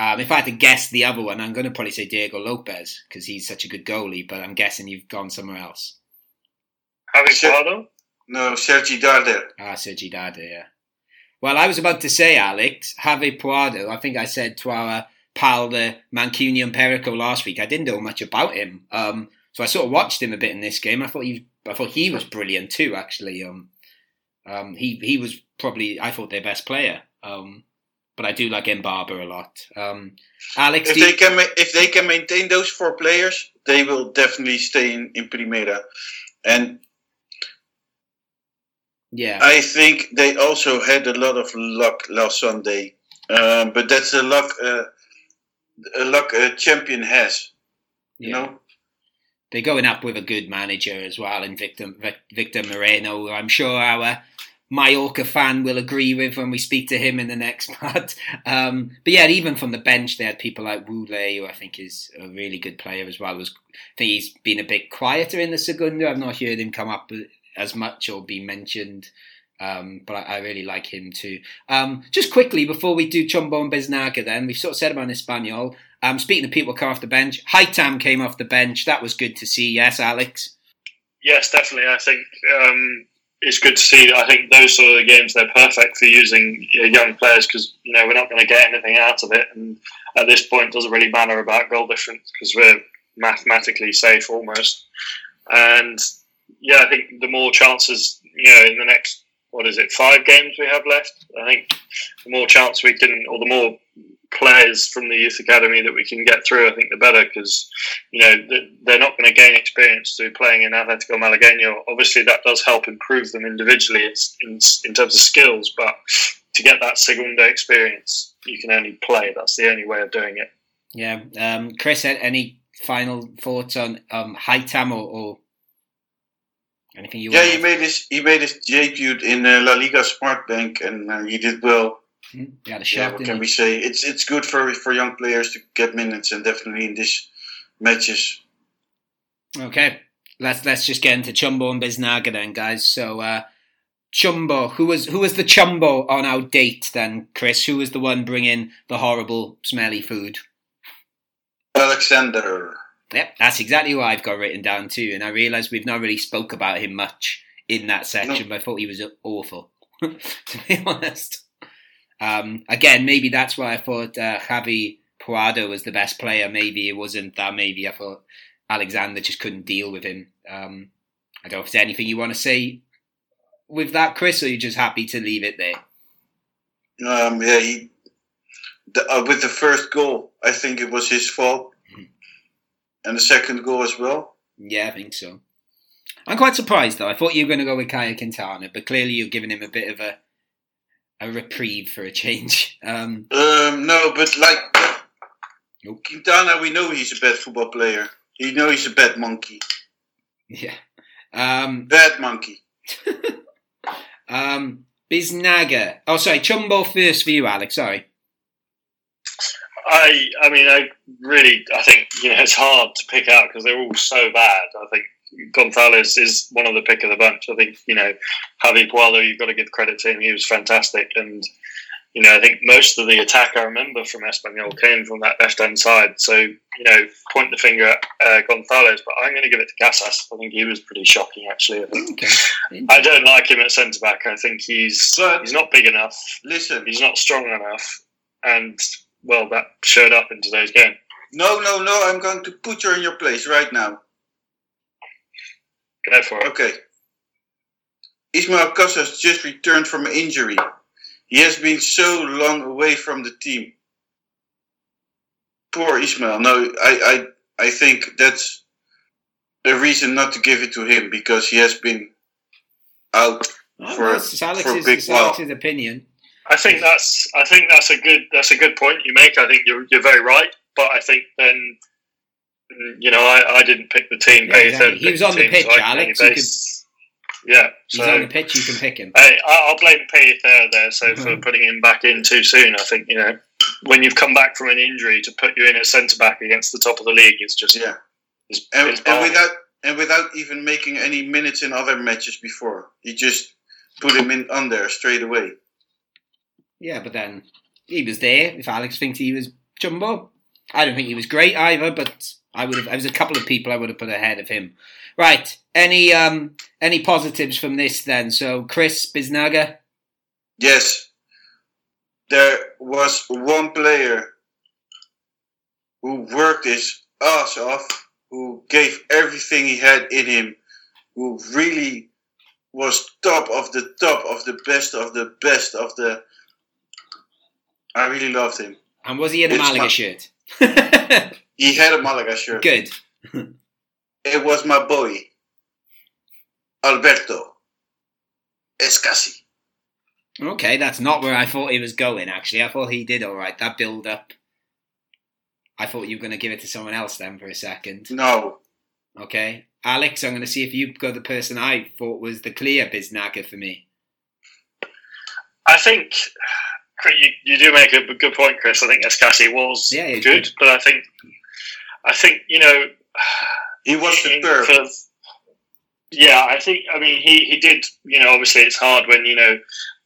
Um, if I had to guess the other one, I'm going to probably say Diego Lopez because he's such a good goalie. But I'm guessing you've gone somewhere else. Javi Sure. Puado? No, Sergi Darder. Ah, Sergi Darder, yeah. Well, I was about to say, Alex, Javi Puado. I think I said to our pal, the Mancunian Perico last week. I didn't know much about him, um, so I sort of watched him a bit in this game. I thought he, I thought he was brilliant too. Actually, um, um, he he was probably I thought their best player. Um, but I do like Embarba a lot. Um, Alex, If do you- they can, ma- if they can maintain those four players, they will definitely stay in, in Primera. And yeah, I think they also had a lot of luck last Sunday, um, but that's a luck, uh, luck a champion has. You yeah. know, they're going up with a good manager as well in Victor Victor Moreno. I'm sure our Mallorca fan will agree with when we speak to him in the next part. Um, but yeah, even from the bench, they had people like Wu Lei, who I think is a really good player as well. Was I think he's been a bit quieter in the Segunda. I've not heard him come up as much or be mentioned. Um, but I, I really like him too. Um, just quickly before we do Chumbo and Biznaga, then we've sort of said about Espanyol. Um, speaking of people come off the bench, Haitam came off the bench. That was good to see. Yes, Alex. Yes, definitely. I think um, it's good to see. I think those sort of games they're perfect for using young players because you know we're not going to get anything out of it, and at this point, it doesn't really matter about goal difference because we're mathematically safe almost. And yeah, I think the more chances you know in the next what is it five games we have left, I think the more chance we can, or the more players from the youth academy that we can get through, I think the better because you know they're not going to gain experience through playing in Atletico Malagueño. Obviously, that does help improve them individually in, in, terms of skills, but to get that Segunda experience, you can only play. That's the only way of doing it. Yeah. Um, Chris, any final thoughts on um, Haitam or, or anything you yeah, he made his he made his debut in uh, La Liga Smart Bank, and uh, he did well. Hmm? Yeah, the Yeah, what can he? we say? It's it's good for for young players to get minutes, and definitely in these matches. Okay, let's let's just get into Chumbo and Biznaga then, guys. So, uh, Chumbo, who was who was the Chumbo on our date then, Chris? Who was the one bringing the horrible, smelly food? Alexander. Yep, that's exactly what I've got written down too. And I realise we've not really spoke about him much in that section, but I thought he was awful, to be honest. Um, again, maybe that's why I thought uh, Javi Puado was the best player. Maybe it wasn't that. Maybe I thought Alexander just couldn't deal with him. Um, I don't know if there's anything you want to say with that, Chris, or you're just happy to leave it there. Um, yeah, he the, uh, with the first goal, I think it was his fault. And the second goal as well. Yeah, I think so. I'm quite surprised though. I thought you were going to go with Caye Quintana, but clearly you've given him a bit of a a reprieve for a change. Um, Um, no, but like Nope. Quintana, we know he's a bad football player. You know he's a bad monkey. yeah. Um, Bad monkey. um, Biznaga. Oh, sorry. Chumbo first for you, Alex. Sorry. I, I mean, I really, I think you know it's hard to pick out because they're all so bad. I think Gonzalez is one of the pick of the bunch. I think you know Javi Puado, you've got to give credit to him. He was fantastic, and you know I think most of the attack I remember from Espanyol came from that left hand side. So you know, point the finger at uh, Gonzalez, but I'm going to give it to Casas. I think he was pretty shocking, actually. I think. Okay. I don't like him at centre back. I think he's But- he's not big enough. Listen, He's not strong enough, and well, that showed up in today's game. no, no, no. I'm going to put you in your place right now. Go for it. Okay. Ismael Casas just returned from injury. He has been so long away from the team. Poor Ismael. No, I, I, I think that's a reason not to give it to him because he has been out. Oh, For- that's it's for a big it's while. Alex's opinion. I think that's I think that's a good that's a good point you make. I think you're you're very right, but I think then mm, you know I, I didn't pick the team. Yeah, exactly. He was on the team, pitch, so I can Alex. You base- Yeah, He's on the pitch. You can pick him. I, I'll blame Payet there there. So for Mhm. putting him back in too soon, I think you know when you've come back from an injury to put you in at centre back against the top of the league is just Yeah. Is, and, is and without and without even making any minutes in other matches before, he just put him in on there straight away. Yeah, but then he was there. If Alex thinks he was Chumbo, I don't think he was great either. But I would have. There was a couple of people I would have put ahead of him. Right. Any um any positives from this then? So Chris Biznaga. Yes, there was one player who worked his ass off, who gave everything he had in him, who really was top of the top of the best of the best of the. I really loved him. And was he in a It's Malaga my- shirt? He had a Malaga shirt. Good. It was my boy, Alberto Escassi. Okay, that's not where I thought he was going. Actually, I thought he did all right. That build up. I thought you were going to give it to someone else then for a second. No, Okay, Alex, I'm going to see if you got the person I thought was the clear Biznaga for me. I think Chris, you, you do make a good point, Chris. I think Escassi was Yeah, good, good. but I think I think you know he was in- superb. for- yeah, I think. I mean, he, he did. You know, obviously, it's hard when you know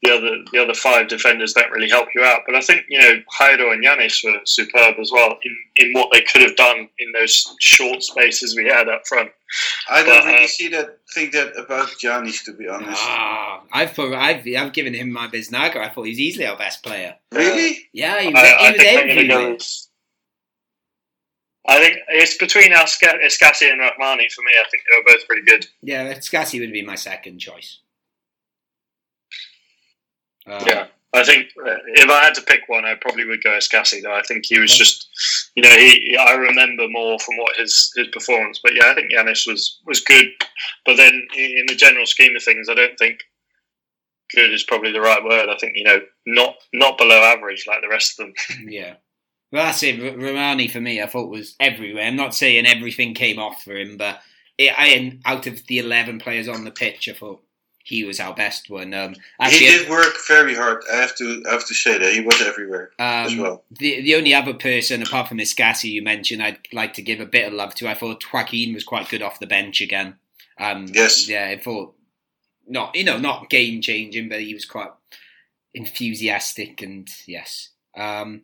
the other the other five defenders don't really help you out. But I think you know Jairo and Yanis were superb as well in, in what they could have done in those short spaces we had up front. I don't but, uh, really see that. Think that about Yanis, to be honest. Ah, I've thought, I've I've given him my Biznaga. I thought he was easily our best player. Really? Yeah, he was, I, he I was think I'm going to go. everywhere. with- I think it's between Esca- Escassi and Rahmani for me. I think they were both pretty good. Yeah, Scassi would be my second choice. Uh, Yeah, I think uh, if I had to pick one, I probably would go Escassi. Though I think he was just, you know, he I remember more from what his his performance. But yeah, I think Yanis was was good. But then in the general scheme of things, I don't think good is probably the right word. I think you know not not below average like the rest of them. Yeah. Well, that's it. R- Rahmani for me, I thought was everywhere. I'm not saying everything came off for him, but it, I, out of the 11 players on the pitch, I thought he was our best one. Um, he did work very hard. I have to I have to say that he was everywhere um, as well. the the only other person apart from Escassi you mentioned, I'd like to give a bit of love to. I thought Joaquin was quite good off the bench again. Um, Yes. Yeah, I thought not you know not game changing, but he was quite enthusiastic and yes. Um,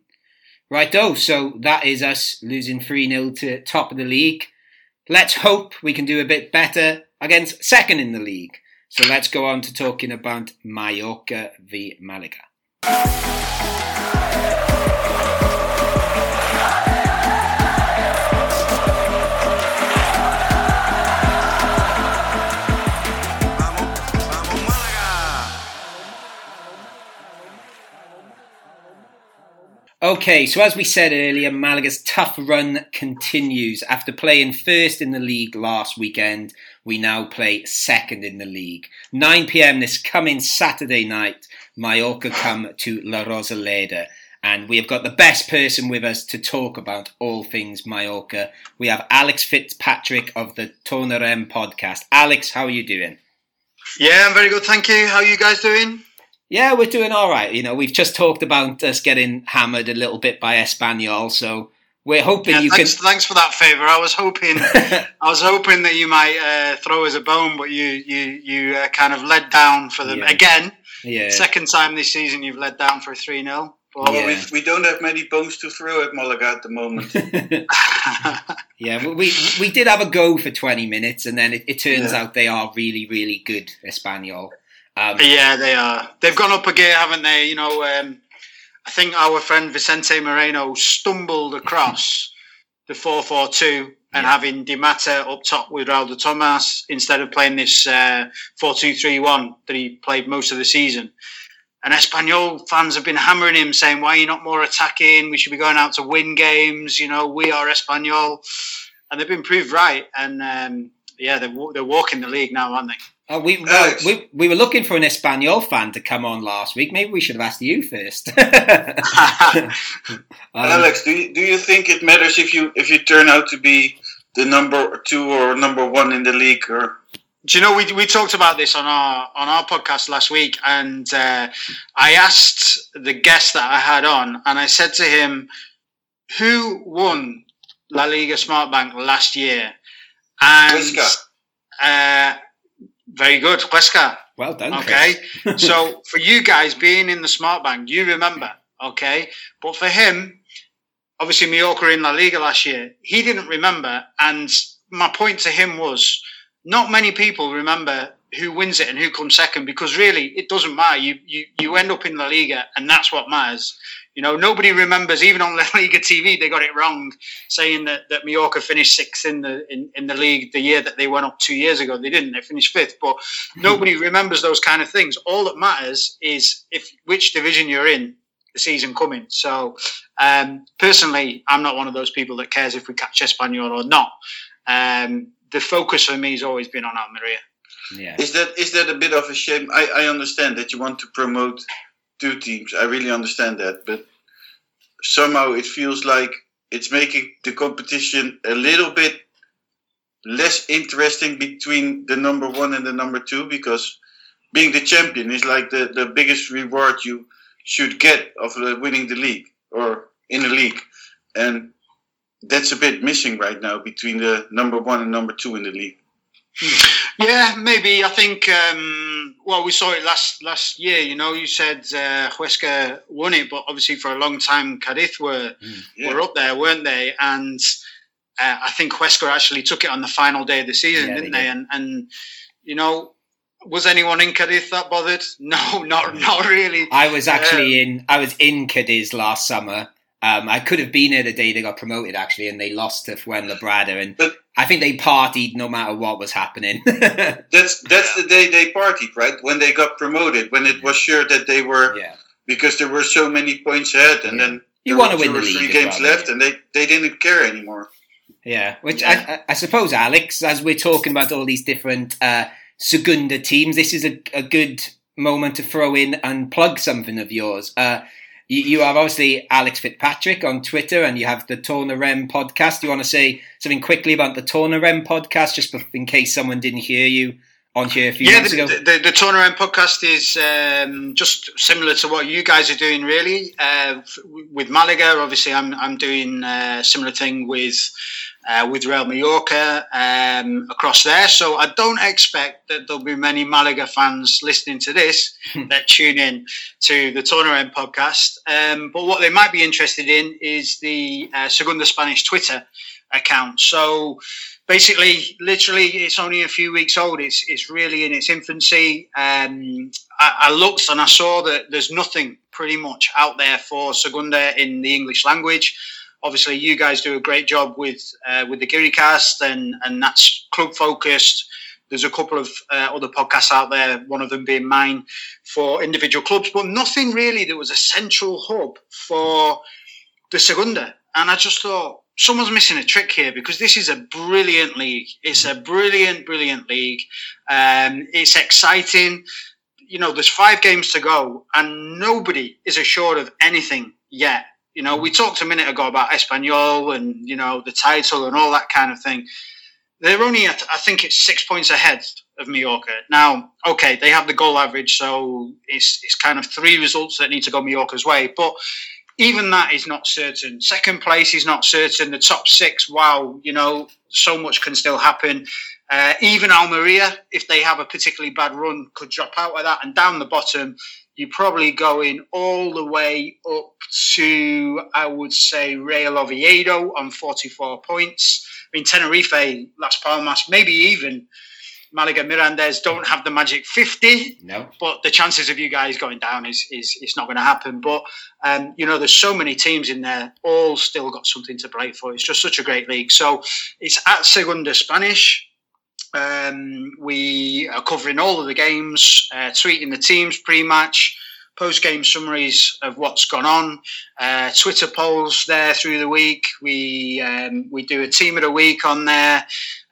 right, though. So that is us losing three 0 to top of the league. Let's hope we can do a bit better against second in the league. So let's go on to talking about Mallorca v Malaga. Okay, so as we said earlier, Malaga's tough run continues. After playing first in the league last weekend, we now play second in the league. 9 pm this coming Saturday night, Mallorca come to La Rosaleda. And we have got the best person with us to talk about all things Mallorca. We have Alex Fitzpatrick of the Tornarem podcast. Alex, how are you doing? Yeah, I'm very good, thank you. How are you guys doing? Yeah, we're doing all right. You know, we've just talked about us getting hammered a little bit by Espanyol, so we're hoping Yeah, you thanks, can. thanks for that favour. I was hoping, I was hoping that you might uh, throw us a bone, but you you you uh, kind of led down for them Yeah. again. yeah. Second time this season, you've led down for a three 0 Well, Yeah. we, we don't have many bones to throw at Malaga at the moment. yeah, we- we we did have a go for twenty minutes, and then it, it turns Yeah. out they are really, really good Espanyol. Um, yeah, they are. They've gone up a gear, haven't they? You know, um, I think our friend Vicente Moreno stumbled across the four four two and Yeah. having Dimata up top with Raul de Tomás instead of playing this uh, four two three one that he played most of the season. And Espanyol fans have been hammering him, saying, "Why are you not more attacking? We should be going out to win games. You know, we are Espanyol," and they've been proved right. And um, yeah, they're they're walking the league now, aren't they? Oh, we, well, we we were looking for an Espanyol fan to come on last week. Maybe we should have asked you first. Um, Alex, do you, do you think it matters if you if you turn out to be the number two or number one in the league? Or Do you know we we talked about this on our on our podcast last week, and uh, I asked the guest that I had on, and I said to him, "Who won La Liga Smart Bank last year?" And uh, very good, Huesca. Well done. Okay, so for you guys being in the smart bank, you remember, okay? But for him, obviously Mallorca in La Liga last year, he didn't remember. And my point to him was, not many people remember who wins it and who comes second because really it doesn't matter. You you you end up in La Liga and that's what matters. You know, nobody remembers, even on La Liga TV, they got it wrong, saying that, that Mallorca finished sixth in the in, in the league the year that they went up two years ago. They didn't. They finished fifth. But nobody remembers those kind of things. All that matters is if which division you're in the season coming. So um, personally, I'm not one of those people that cares if we catch Espanyol or not. Um, the focus for me has always been on Almeria. yeah. Is that is that a bit of a shame? I, I understand that you want to promote two teams. I really understand that, but somehow it feels like it's making the competition a little bit less interesting between the number one and the number two because being the champion is like the, the biggest reward you should get of winning the league or in the league. And that's a bit missing right now between the number one and number two in the league. Yeah, maybe. I think. Um, well, we saw it last last year. You know, you said uh, Huesca won it, but obviously for a long time, Cadiz were Yeah. were up there, weren't they? And uh, I think Huesca actually took it on the final day of the season, Yeah, didn't they they? did. And and you know, was anyone in Cadiz that bothered? No, not not really. I was actually in. I was in Cadiz last summer. Um, I could have been there the day they got promoted, actually, and they lost to Fuenlabrada, and But- I think they partied no matter what was happening. That's that's the day they partied, right? When they got promoted, when it was sure that they were yeah, because there were so many points ahead, and Yeah. then You wanna win two the three games well, left, yeah. and they, they didn't care anymore. yeah. Which Yeah. I, I, I suppose, Alex, as we're talking about all these different uh, Segunda teams, this is a, a good moment to throw in and plug something of yours. Uh, you, you are obviously Alex Fitzpatrick on Twitter, and you have the Tornarem podcast. Do you want to say something quickly about the Tornarem podcast, just in case someone didn't hear you on here a few Yeah, months the, ago? the, the Tornarem podcast is um, just similar to what you guys are doing, really. Uh, with Malaga, obviously, I'm I'm doing a similar thing with uh, with Real Mallorca um, across there. So I don't expect that there'll be many Malaga fans listening to this that tune in to the Tornarem podcast. Um, but what they might be interested in is the uh, Segunda Spanish Twitter account. So basically, literally, it's only a few weeks old. It's it's really in its infancy. Um, I, I looked and I saw that there's nothing pretty much out there for Segunda in the English language. Obviously, you guys do a great job with uh, with the Giricast, and and that's club focused. There's a couple of uh, other podcasts out there, one of them being mine for individual clubs, but nothing really that was a central hub for the Segunda. And I just thought someone's missing a trick here because this is a brilliant league. It's a brilliant, brilliant league. Um, it's exciting. You know, there's five games to go, and nobody is assured of anything yet. You know, we talked a minute ago about Espanyol and you know the title and all that kind of thing. They're only, at, I think it's six points ahead of Mallorca. Now, okay, they have the goal average, so it's it's kind of three results that need to go Mallorca's way, but even that is not certain. Second place is not certain. The top six, wow, you know, so much can still happen. Uh, even Almeria, if they have a particularly bad run, could drop out of that. And down the bottom, you're probably going all the way up to, I would say, Real Oviedo on 44 points. I mean, Tenerife, Las Palmas, maybe even Malaga Mirandes don't have the magic 50 no. but the chances of you guys going down is is, is not going to happen. But um, you know, there's so many teams in there, all still got something to play for. It's just such a great league. So it's at Segunda Spanish. Um, we are covering all of the games, uh, tweeting the teams pre-match, post-game summaries of what's gone on, uh, Twitter polls there through the week. We um, we do a team of the week on there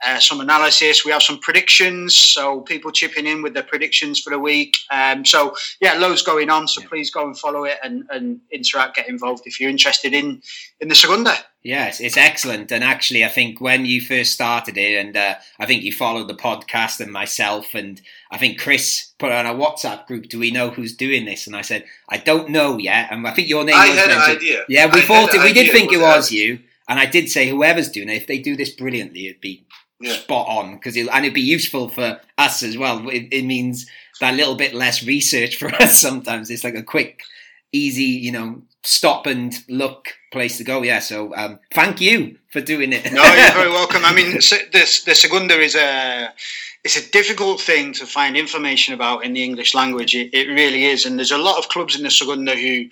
uh, some analysis. We have some predictions, so people chipping in with their predictions for the week. Um, so yeah, loads going on. So please go and follow it and, and interact, get involved if you're interested in in the Segunda. Yes, it's excellent. And actually, I think when you first started it, and uh, I think you followed the podcast and myself, and I think Chris put on a WhatsApp group, do we know who's doing this? And I said, I don't know yet. And I think your name I was had an idea. Yeah, we I thought it, we did think it was you. And I did say, whoever's doing it, if they do this brilliantly, it'd be Yeah. spot on because and it'd be useful for us as well. It, it means that little bit less research for us sometimes. It's like a quick, easy, you know, stop and look place to go. Yeah. So um, thank you for doing it. No, you're very welcome. I mean, the the Segunda is a it's a difficult thing to find information about in the English language. It, it really is, and there's a lot of clubs in the Segunda who,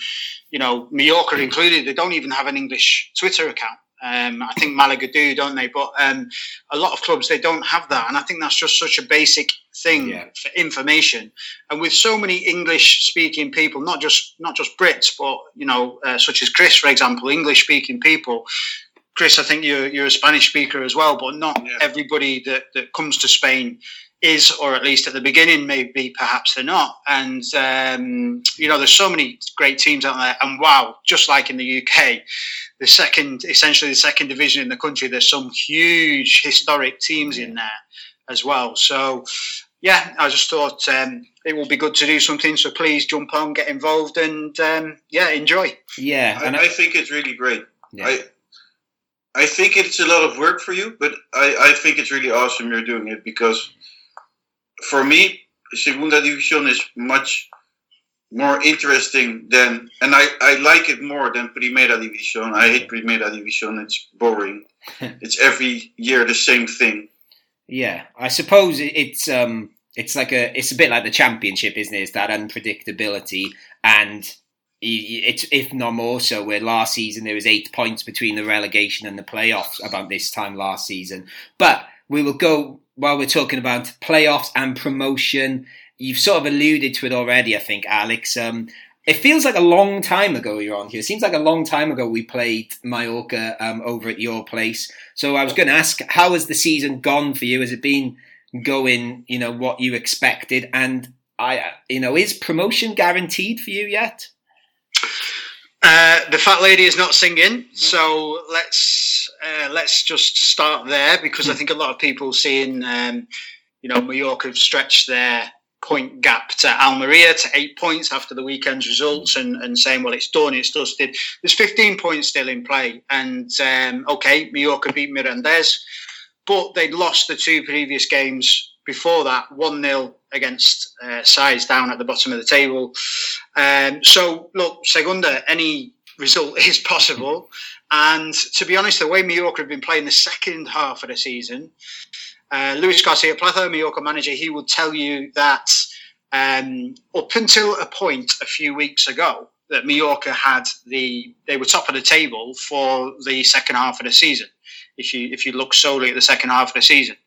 you know, Mallorca included, they don't even have an English Twitter account. Um, I think Malaga do, don't they? But um, a lot of clubs they don't have that, and I think that's just such a basic thing Yeah. for information. And with so many English-speaking people, not just not just Brits, but you know, uh, such as Chris, for example, English-speaking people. Chris, I think you're you're a Spanish speaker as well, but not Yeah. everybody that, that comes to Spain is, or at least at the beginning, maybe perhaps they're not. And um, you know, there's so many great teams out there. And wow, just like in the UK, the second, essentially the second division in the country, there's some huge historic teams in there as well. So. Yeah, I just thought um, it will be good to do something. So please jump on, get involved, and um, yeah, enjoy. yeah. And I, I think it's really great. yeah. I I think it's a lot of work for you, but I, I think it's really awesome you're doing it because for me, Segunda División is much more interesting than, and I, I like it more than Primera División. I hate Primera División. It's boring. it's every year the same thing. Yeah, I suppose it's um it's like a it's a bit like the championship, isn't it? It's that unpredictability, and it's if not more so. Where last season there was eight points between the relegation and the playoffs about this time last season. But we will go while we're talking about playoffs and promotion. You've sort of alluded to it already, I think, Alex. Um, it feels like a long time ago you're on here. It seems like a long time ago we played Mallorca um, over at your place. So I was going to ask, how has the season gone for you? Has it been going, you know, what you expected? And I, you know, is promotion guaranteed for you yet? Uh, the fat lady is not singing, so let's uh, let's just start there because I think a lot of people seeing, um, you know, Mallorca have stretched their point gap to Almeria to eight points after the weekend's results and, and saying, well, it's done, it's dusted. There's 15 points still in play, and um, okay, Mallorca beat Mirandés, but they'd lost the two previous games before that, one 0 against uh, sides down at the bottom of the table. Um, so, look, Segunda, any result is possible. And to be honest, the way Mallorca have been playing the second half of the season, uh, Luis Garcia Plaza, Mallorca manager, he would tell you that um, up until a point a few weeks ago, that Mallorca had the they were top of the table for the second half of the season. If you if you look solely at the second half of the season,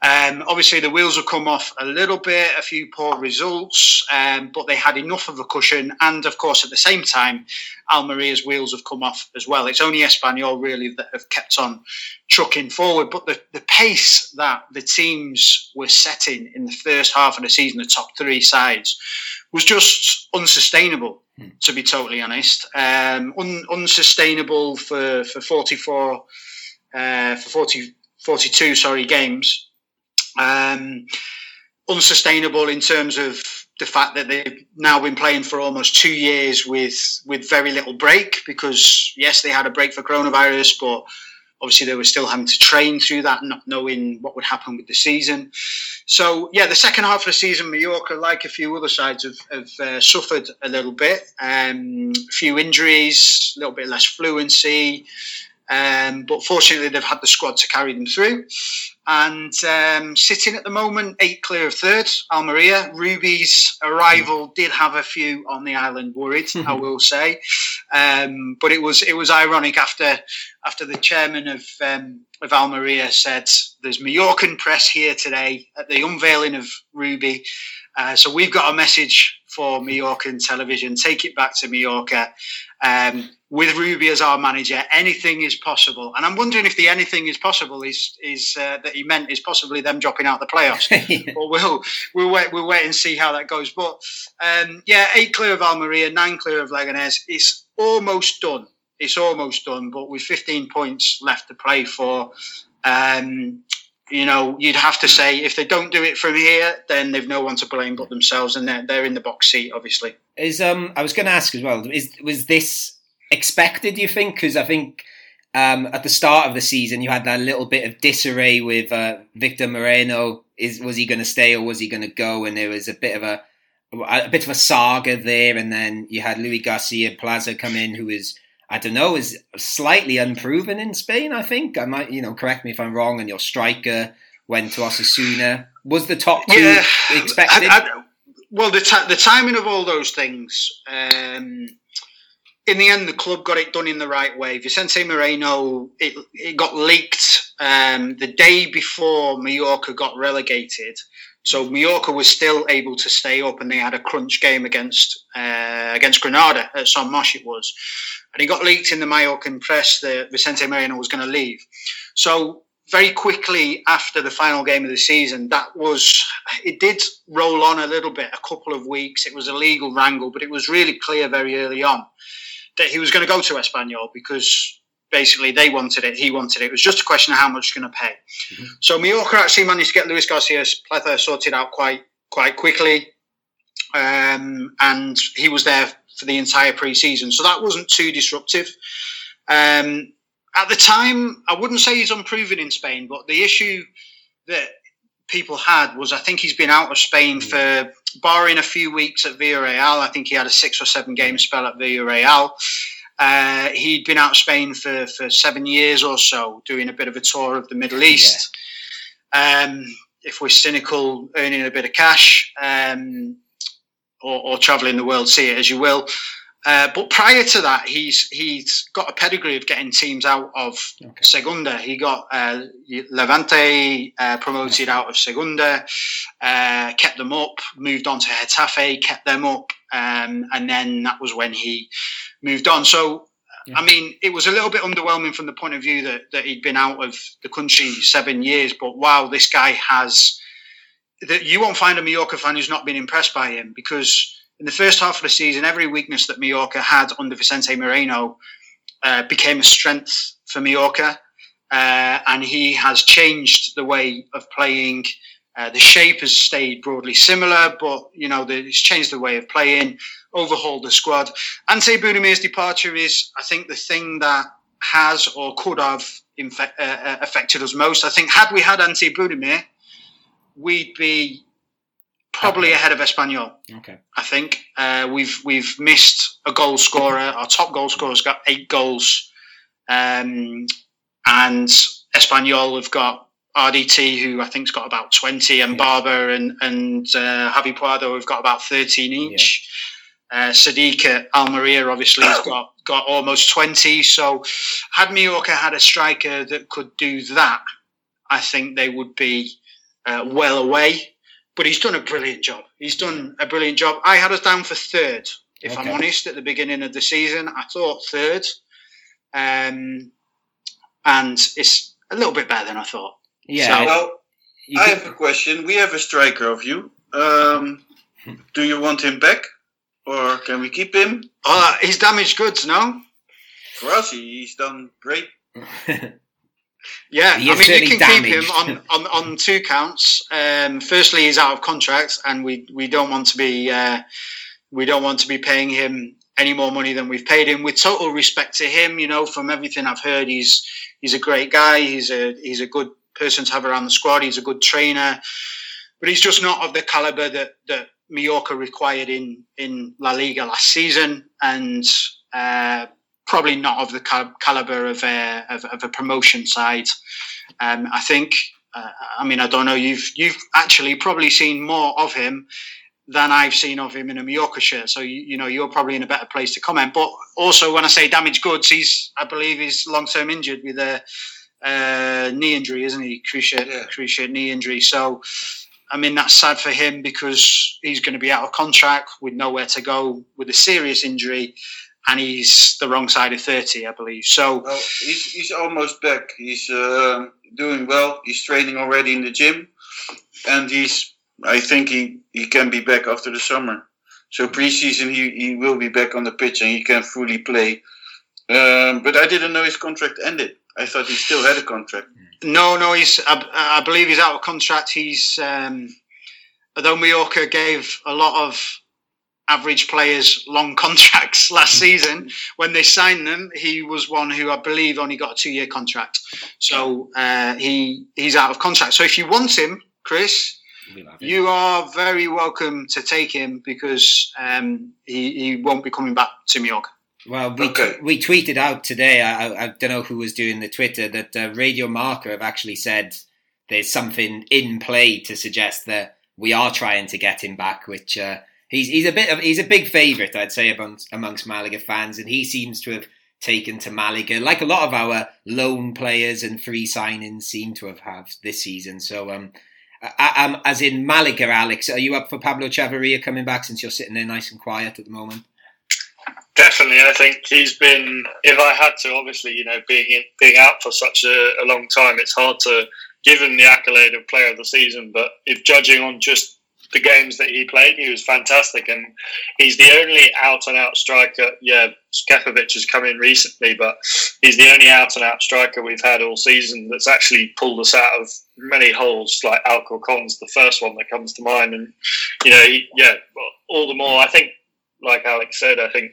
um, obviously, the wheels have come off a little bit, a few poor results, um, but they had enough of a cushion. And of course, at the same time, Almeria's wheels have come off as well. It's only Espanyol really that have kept on trucking forward. But the, the pace that the teams were setting in the first half of the season, the top three sides, was just unsustainable, to be totally honest. Um, un, unsustainable for, for 44, uh, for 40, 42, sorry, games um, unsustainable in terms of the fact that they've now been playing for almost two years with with very little break because yes they had a break for coronavirus but obviously they were still having to train through that not knowing what would happen with the season. So yeah the second half of the season Mallorca like a few other sides have, have uh, suffered a little bit. Um, a few injuries a little bit less fluency um, but fortunately they've had the squad to carry them through and um, sitting at the moment eight clear of third Almeria Rubi's arrival did have a few on the island worried I will say. Um, but it was it was ironic after after the chairman of um, of Almeria said there's Mallorcan press here today at the unveiling of Rubi. Uh, so we've got a message for Mallorcan television take it back to Mallorca um, with Rubi as our manager, anything is possible. And I'm wondering if the anything is possible is is uh, that he meant is possibly them dropping out the playoffs. but we'll we'll wait we'll wait and see how that goes. But um, yeah, eight clear of Almeria, nine clear of Leganés. It's almost done. It's almost done. But with 15 points left to play for. Um, you know, you'd have to say if they don't do it from here, then they've no one to blame but themselves, and they're, they're in the box seat, obviously. Is um, I was going to ask as well. Is was this expected? You think? Because I think um, at the start of the season, you had that little bit of disarray with uh, Victor Moreno. Is was he going to stay or was he going to go? And there was a bit of a a bit of a saga there. And then you had Luis Garcia Plaza come in, who is I don't know, is slightly unproven in Spain. I think I might, you know, correct me if I'm wrong. And your striker went to Osasuna. Was the top two Yeah, expected? I- I- well, the ti the timing of all those things. Um, in the end, the club got it done in the right way. Vicente Moreno, it, it got leaked um, the day before Mallorca got relegated. So Mallorca was still able to stay up, and they had a crunch game against uh, against Granada at Son Moix. It was, and it got leaked in the Mallorcan press that Vicente Moreno was going to leave. So very quickly after the final game of the season, that was it did roll on a little bit, a couple of weeks. It was a legal wrangle, but it was really clear very early on that he was going to go to Espanyol because basically they wanted it, he wanted it. It was just a question of how much he's going to pay. So Mallorca actually managed to get Luis Garcia Plaza sorted out quite quite quickly, um, and he was there for the entire pre-season. So that wasn't too disruptive. Um, at the time, I wouldn't say he's unproven in Spain, but the issue that people had was I think he's been out of Spain for, barring a few weeks at Villarreal, I think he had a six or seven game spell at Villarreal. Uh, he'd been out of Spain for, for seven years or so, doing a bit of a tour of the Middle East. Um, if we're cynical, earning a bit of cash, um, or, or traveling the world, see it as you will. Uh, but prior to that, he's he's got a pedigree of getting teams out of Okay. Segunda. He got uh, Levante uh, promoted out of Segunda, uh, kept them up, moved on to Getafe, kept them up, um, and then that was when he moved on. So. I mean, it was a little bit underwhelming from the point of view that, that he'd been out of the country seven years. But wow, this guy has. That you won't find a Mallorca fan who's not been impressed by him because in the first half of the season, every weakness that Mallorca had under Vicente Moreno uh, became a strength for Mallorca, uh, and he has changed the way of playing. Uh, the shape has stayed broadly similar, but you know the, he's changed the way of playing, overhauled the squad. Ante Budimir's departure is, I think, the thing that has or could have infe- uh, uh, affected us most. I think had we had Ante Budimir, we'd be probably Okay. ahead of Espanyol. okay. I think uh, we've we've missed a goal scorer. Our top goal scorer's got eight goals, um, and Espanyol have got RDT, who I think's got about twenty, and Yeah. Barber and and uh, Javi Puado have got about thirteen each. Uh, Sadiq at Almeria obviously has got got almost twenty. So, had Mallorca had a striker that could do that, I think they would be uh, well away but he's done a brilliant job. He's done a brilliant job. I had us down for third, if I'm honest, at the beginning of the season. I thought third, um, and it's a little bit better than I thought. Yeah. Well, I could- have a question. We have a striker of you. Um, do you want him back, or can we keep him? Oh, he's damaged goods, no? For us, he's done great. Yeah, He I mean, you certainly can keep him on, on, on two counts. Um, firstly, he's out of contract, and we, we don't want to be uh, we don't want to be paying him any more money than we've paid him. With total respect to him, you know, from everything I've heard, he's he's a great guy. He's a he's a good person to have around the squad. He's a good trainer, but he's just not of the caliber that that Mallorca required in in La Liga last season, and. Uh, probably not of the cal- caliber of a, of, of a promotion side. Um, I think. Uh, I mean, I don't know. You've you've actually probably seen more of him than I've seen of him in a Mallorca shirt. So you, you know you're probably in a better place to comment. But also, when I say damaged goods, he's I believe he's long term injured with a uh, knee injury, isn't he? Cruciate Yeah. cruciate knee injury. So. I mean that's sad for him because he's going to be out of contract with nowhere to go with a serious injury, and he's the wrong side of thirty, I believe. So Well, he's, he's almost back. He's uh, doing well. He's training already in the gym, and he's. I think he, he can be back after the summer. So preseason he, he will be back on the pitch and he can fully play. Um, but I didn't know his contract ended. I thought he still had a contract. No, no, he's. I, I believe he's out of contract. He's. Um, although Mallorca gave a lot of average players long contracts last season. When they signed them, he was one who I believe only got a two year contract. So uh, he he's out of contract. So if you want him, Chris, you are very welcome to take him because um, he, he won't be coming back to Mallorca. Well, we Okay. we tweeted out today. I, I- I don't know who was doing the Twitter that uh, Radio Marca have actually said there's something in play to suggest that we are trying to get him back. Which uh, he's he's a bit of he's a big favourite, I'd say, amongst amongst Malaga fans, and he seems to have taken to Malaga like a lot of our loan players and free signings seem to have have this season. So um. I, um, as in Malaga, Alex, are you up for Pablo Chavarria coming back since you're sitting there nice and quiet at the moment? Definitely, I think he's been. If I had to, obviously, you know, being in, being out for such a, a long time, it's hard to give him the accolade of Player of the Season. But if judging on just the games that he played, he was fantastic, and he's the only out and out striker. Yeah, Scepovic has come in recently, but he's the only out and out striker we've had all season that's actually pulled us out of many holes. Like Alcorcon's the first one that comes to mind, and you know, he, yeah, all the more. I think, like Alex said, I think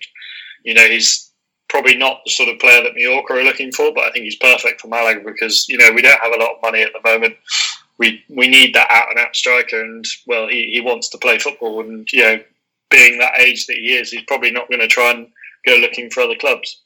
you know he's probably not the sort of player that Mallorca are looking for, but I think he's perfect for Malaga because you know we don't have a lot of money at the moment. We we need that out and out striker, and well, he, he wants to play football, and you know, being that age that he is, he's probably not going to try and go looking for other clubs.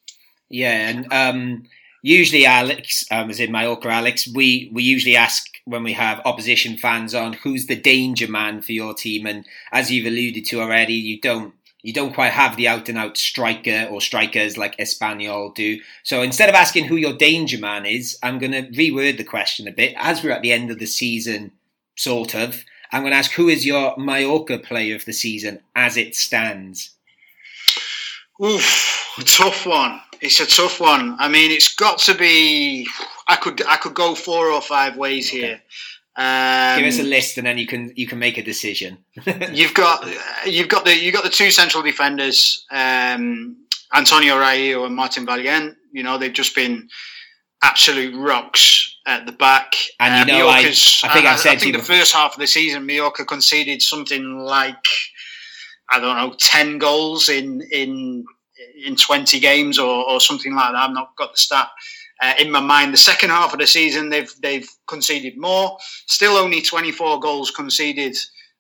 Yeah, and um, usually Alex, um, as in Mallorca Alex, we, we usually ask when we have opposition fans on who's the danger man for your team, and as you've alluded to already, you don't you don't quite have the out and out striker or strikers like Espanyol do. So instead of asking who your danger man is, I'm going to reword the question a bit. As we're at the end of the season, sort of, I'm going to ask who is your Mallorca player of the season as it stands. Oof, tough one. It's a tough one. I mean, it's got to be. I could I could go four or five ways Okay. here. Um, Give us a list, and then you can you can make a decision. you've got you've got the you have got the two central defenders, um, Antonio Raillo and Martin Valjent. You know they've just been absolute rocks at the back. And you know, I- I think I've said I to think you the first half of the season, Mallorca conceded something like I don't know ten goals in in in twenty games or, or something like that. I've not got the stat. Uh, in my mind, the second half of the season they've they've conceded more. Still, only twenty four goals conceded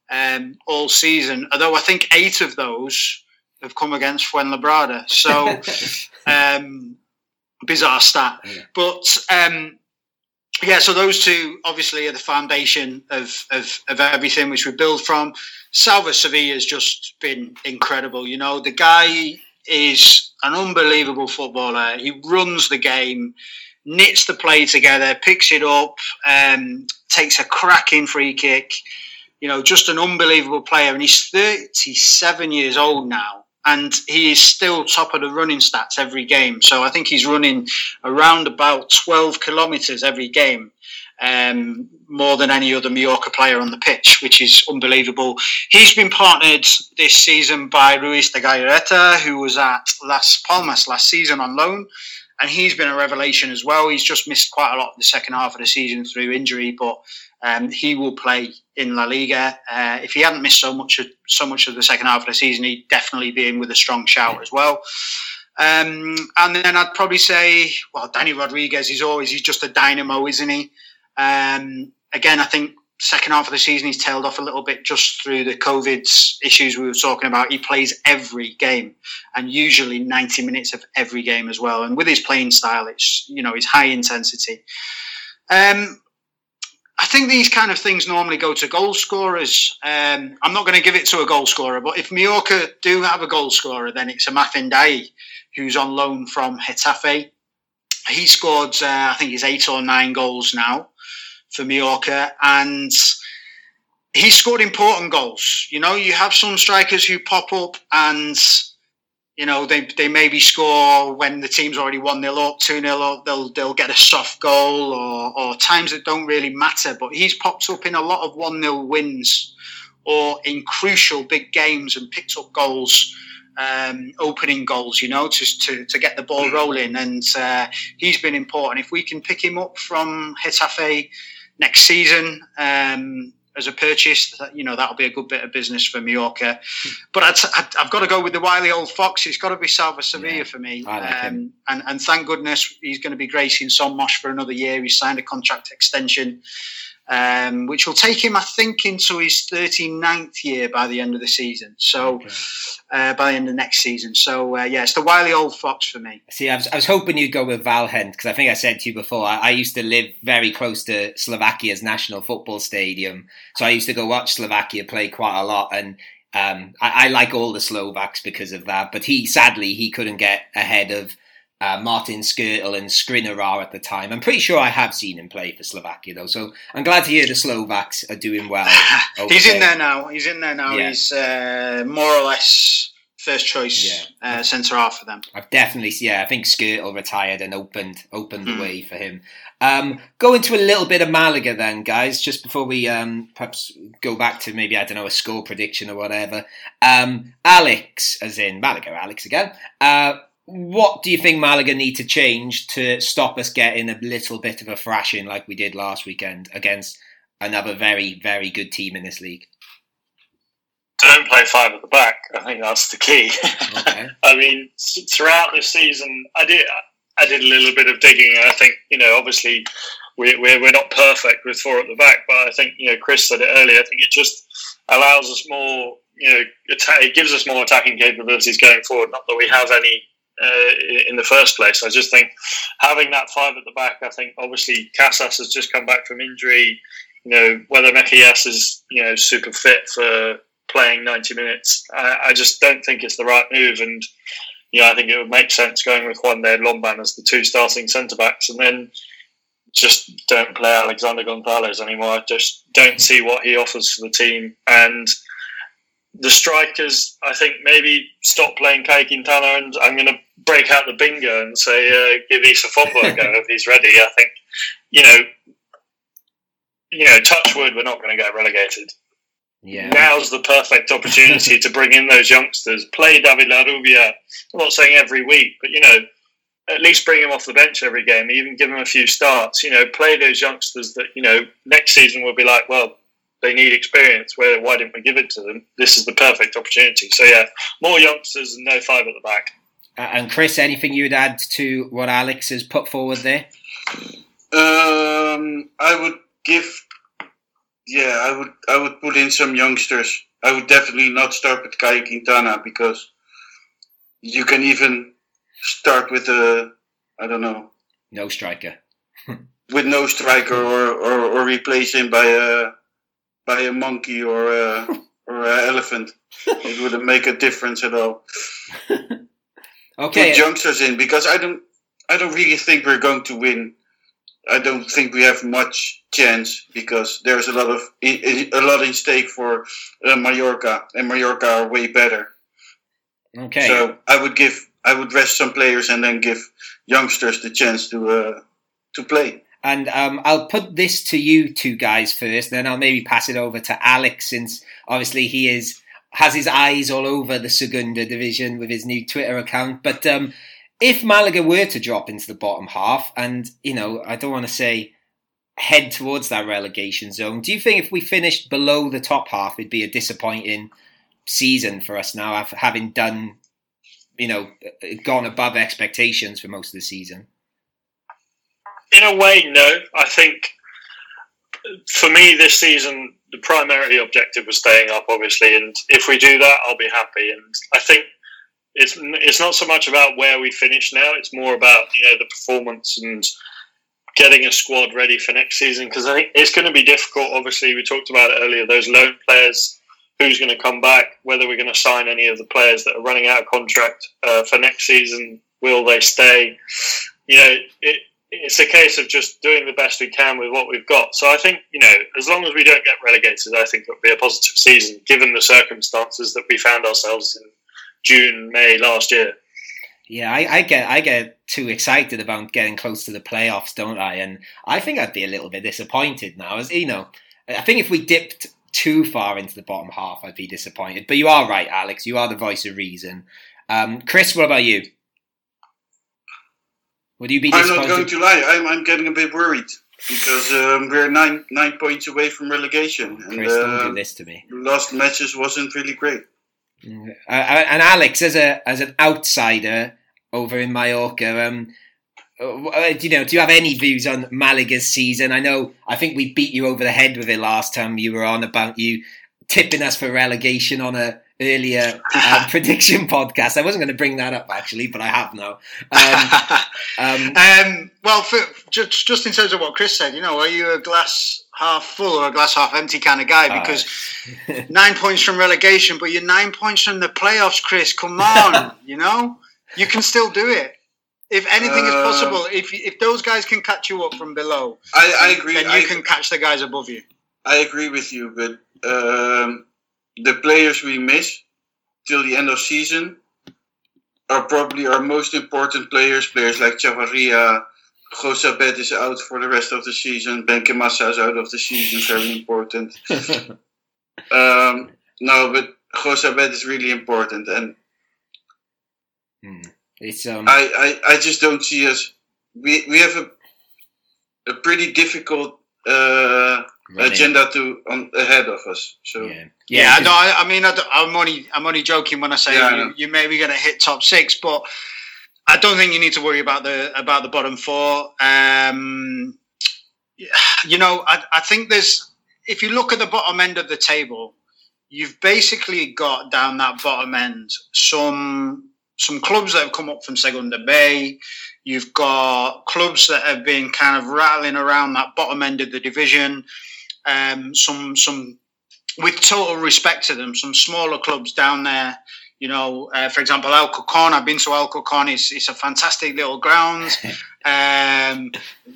um, all season. Although I think eight of those have come against Fuenlabrada. So um, bizarre stat. Yeah. But um, yeah, so those two obviously are the foundation of, of, of everything which we build from. Salva Sevilla has just been incredible. You know, the guy is an unbelievable footballer. He runs the game, knits the play together, picks it up, um, takes a cracking free kick. You know, just an unbelievable player. And he's 37 years old now. And he is still top of the running stats every game. So I think he's running around about 12 kilometres every game, um, more than any other Mallorca player on the pitch, which is unbelievable. He's been partnered this season by Ruiz de Galarreta, who was at Las Palmas last season on loan. And he's been a revelation as well. He's just missed quite a lot of the second half of the season through injury, but um, he will play in La Liga. Uh, if he hadn't missed so much of, so much of the second half of the season, he'd definitely be in with a strong shout as well. Um, and then I'd probably say, well, Dani Rodriguez is always he's just a dynamo, isn't he? Um, again, I think second half of the season he's tailed off a little bit just through the COVID issues we were talking about. He plays every game and usually 90 minutes of every game as well. And with his playing style, it's you know, it's high intensity. Um, I think these kind of things normally go to goal scorers. Um, I'm not going to give it to a goal scorer, but if Mallorca do have a goal scorer, then it's Amath Ndiaye, who's on loan from Getafe. He scored, uh, I think, he's eight or nine goals now for Mallorca, and he scored important goals. You know, you have some strikers who pop up and you know, they, they maybe score when the team's already 1 0 up, 2 0 up, they'll, they'll get a soft goal or, or times that don't really matter. But he's popped up in a lot of 1 0 wins or in crucial big games and picked up goals, um, opening goals, you know, to, to, to get the ball rolling. And uh, he's been important. If we can pick him up from Getafe next season, um, as a purchase. That, you know, that'll be a good bit of business for Mallorca. But I'd, I'd, I've got to go with the wily old fox. It's got to be Salva Sevilla Yeah, for me. Like um, and, and thank goodness he's going to be gracing Son Moix for another year. He's signed a contract extension. Um, which will take him, I think, into his 39th year by the end of the season. So, Okay. uh, by the end of next season. So, uh, yeah, it's the wily old fox for me. See, I was, I was hoping you'd go with Valjent because I think I said to you before, I, I used to live very close to Slovakia's national football stadium. So I used to go watch Slovakia play quite a lot. And um, I, I like all the Slovaks because of that. But he, sadly, he couldn't get ahead of uh, Martin Skrtel and Skriniar at the time. I'm pretty sure I have seen him play for Slovakia, though. So I'm glad to hear the Slovaks are doing well. He's in there now. He's in there now. Yeah. He's uh, more or less first choice Yeah. uh, centre half for them. I've definitely, yeah, I think Skrtel retired and opened opened the Hmm. way for him. Um, go into a little bit of Malaga then, guys, just before we um, perhaps go back to maybe I don't know a score prediction or whatever. Um, Alex, as in Malaga, Alex again. Uh, what do you think Malaga need to change to stop us getting a little bit of a thrashing like we did last weekend against another very, very good team in this league? Don't play five at the back. I think that's the key. Okay. I mean, throughout this season, I did I did a little bit of digging, and I think you know, obviously, we're we're, we're not perfect with four at the back, but I think you know, Chris said it earlier. I think it just allows us more, you know, it gives us more attacking capabilities going forward. Not that we have any uh, in the first place. I just think having that five at the back. I think obviously Casas has just come back from injury. You know, whether Mejias is you know super fit for playing 90 minutes. I, I just don't think it's the right move. And, you know, I think it would make sense going with Juande Lomban as the two starting centre backs and then just don't play Alexander Gonzalez anymore. I just don't see what he offers for the team. And the strikers, I think maybe stop playing Caye Quintana and I'm going to break out the bingo and say, uh, give Issa Fombo a go if he's ready. I think, you know, you know, touch wood, we're not going to get relegated Yeah. now's the perfect opportunity to bring in those youngsters. Play David Larrubia. I'm not saying every week, but you know, at least bring him off the bench every game. Even give him a few starts. You know, play those youngsters that you know next season will be like, well, they need experience. Where why didn't we give it to them? This is the perfect opportunity. So yeah, more youngsters and no five at the back. Uh, and Chris, anything you'd add to what Alex has put forward there? Um, I would give. Yeah, I would. I would put in some youngsters. I would definitely not start with Caye Quintana because you can even start with a. I don't know, No striker. with no striker, or, or, or replace him by a by a monkey or a or an elephant. It wouldn't make a difference at all. Okay. put youngsters in because I don't I don't really think we're going to win. I don't think we have much chance because there's a lot of a lot in stake for uh, Mallorca, and Mallorca are way better. Okay. So I would give I would rest some players and then give youngsters the chance to uh, to play. And um, I'll put this to you two guys first, then I'll maybe pass it over to Alex, since obviously he is has his eyes all over the Segunda division with his new Twitter account. But um, if Malaga were to drop into the bottom half, and you know, I don't want to say head towards that relegation zone, do you think if we finished below the top half, it'd be a disappointing season for us now, having done, you know, gone above expectations for most of the season? In a way, no. I think for me this season, the primary objective was staying up, obviously, and if we do that, I'll be happy. And I think it's it's not so much about where we finish now; it's more about you know the performance and getting a squad ready for next season. Because I think it's going to be difficult. Obviously, we talked about it earlier; those loan players, who's going to come back, whether we're going to sign any of the players that are running out of contract uh, for next season, will they stay? You know, it, it's a case of just doing the best we can with what we've got. So I think, you know, as long as we don't get relegated, I think it'll be a positive season, given the circumstances that we found ourselves in June, May last year. Yeah, I, I get I get too excited about getting close to the playoffs, don't I? And I think I'd be a little bit disappointed now. As you know, I think if we dipped too far into the bottom half, I'd be disappointed. But you are right, Alex. You are the voice of reason. Um, Chris, what about you? Would you be I'm not going to lie. I'm I'm getting a bit worried because um, we're nine nine points away from relegation, and Chris, don't uh, do this to me. last matches wasn't really great. Uh, and Alex, as a as an outsider over in Mallorca, um, uh, do you know? Do you have any views on Malaga's season? I know. I think we beat you over the head with it last time you were on about you tipping us for relegation on a earlier uh, prediction podcast. I wasn't going to bring that up actually, but I have now. Um, um, um, well, for, just just in terms of what Chris said, you know, are you a glass half full or a glass half empty kind of guy? uh, Because nine points from relegation, but you're nine points from the playoffs, Chris. Come on, you know, you can still do it. If anything is Uh, possible, if if those guys can catch you up from below, I, I agree. then you I, can catch the guys above you. I agree with you, but um, the players we miss till the end of season are probably our most important players. Players like Chavarria, Jozabed is out for the rest of the season. Benkhemassa is out of the season, very important. Um, no, but Jozabed is really important, and hmm. it's um, I, I, I just don't see us. We we have a a pretty difficult uh, running. agenda to on ahead of us. So Yeah, Yeah, 'cause- no, I, I mean, I I'm only I'm only joking when I say Yeah, you, know. you may be going to hit top six, but I don't think you need to worry about the about the bottom four. Um, you know, I, I think there's if you look at the bottom end of the table, you've basically got down that bottom end some some clubs that have come up from Segunda B. You've got clubs that have been kind of rattling around that bottom end of the division. Um, some some with total respect to them, some smaller clubs down there. You know, uh, for example, Alcorcon. I've been to Alcorcon. It's, it's a fantastic little ground. Um,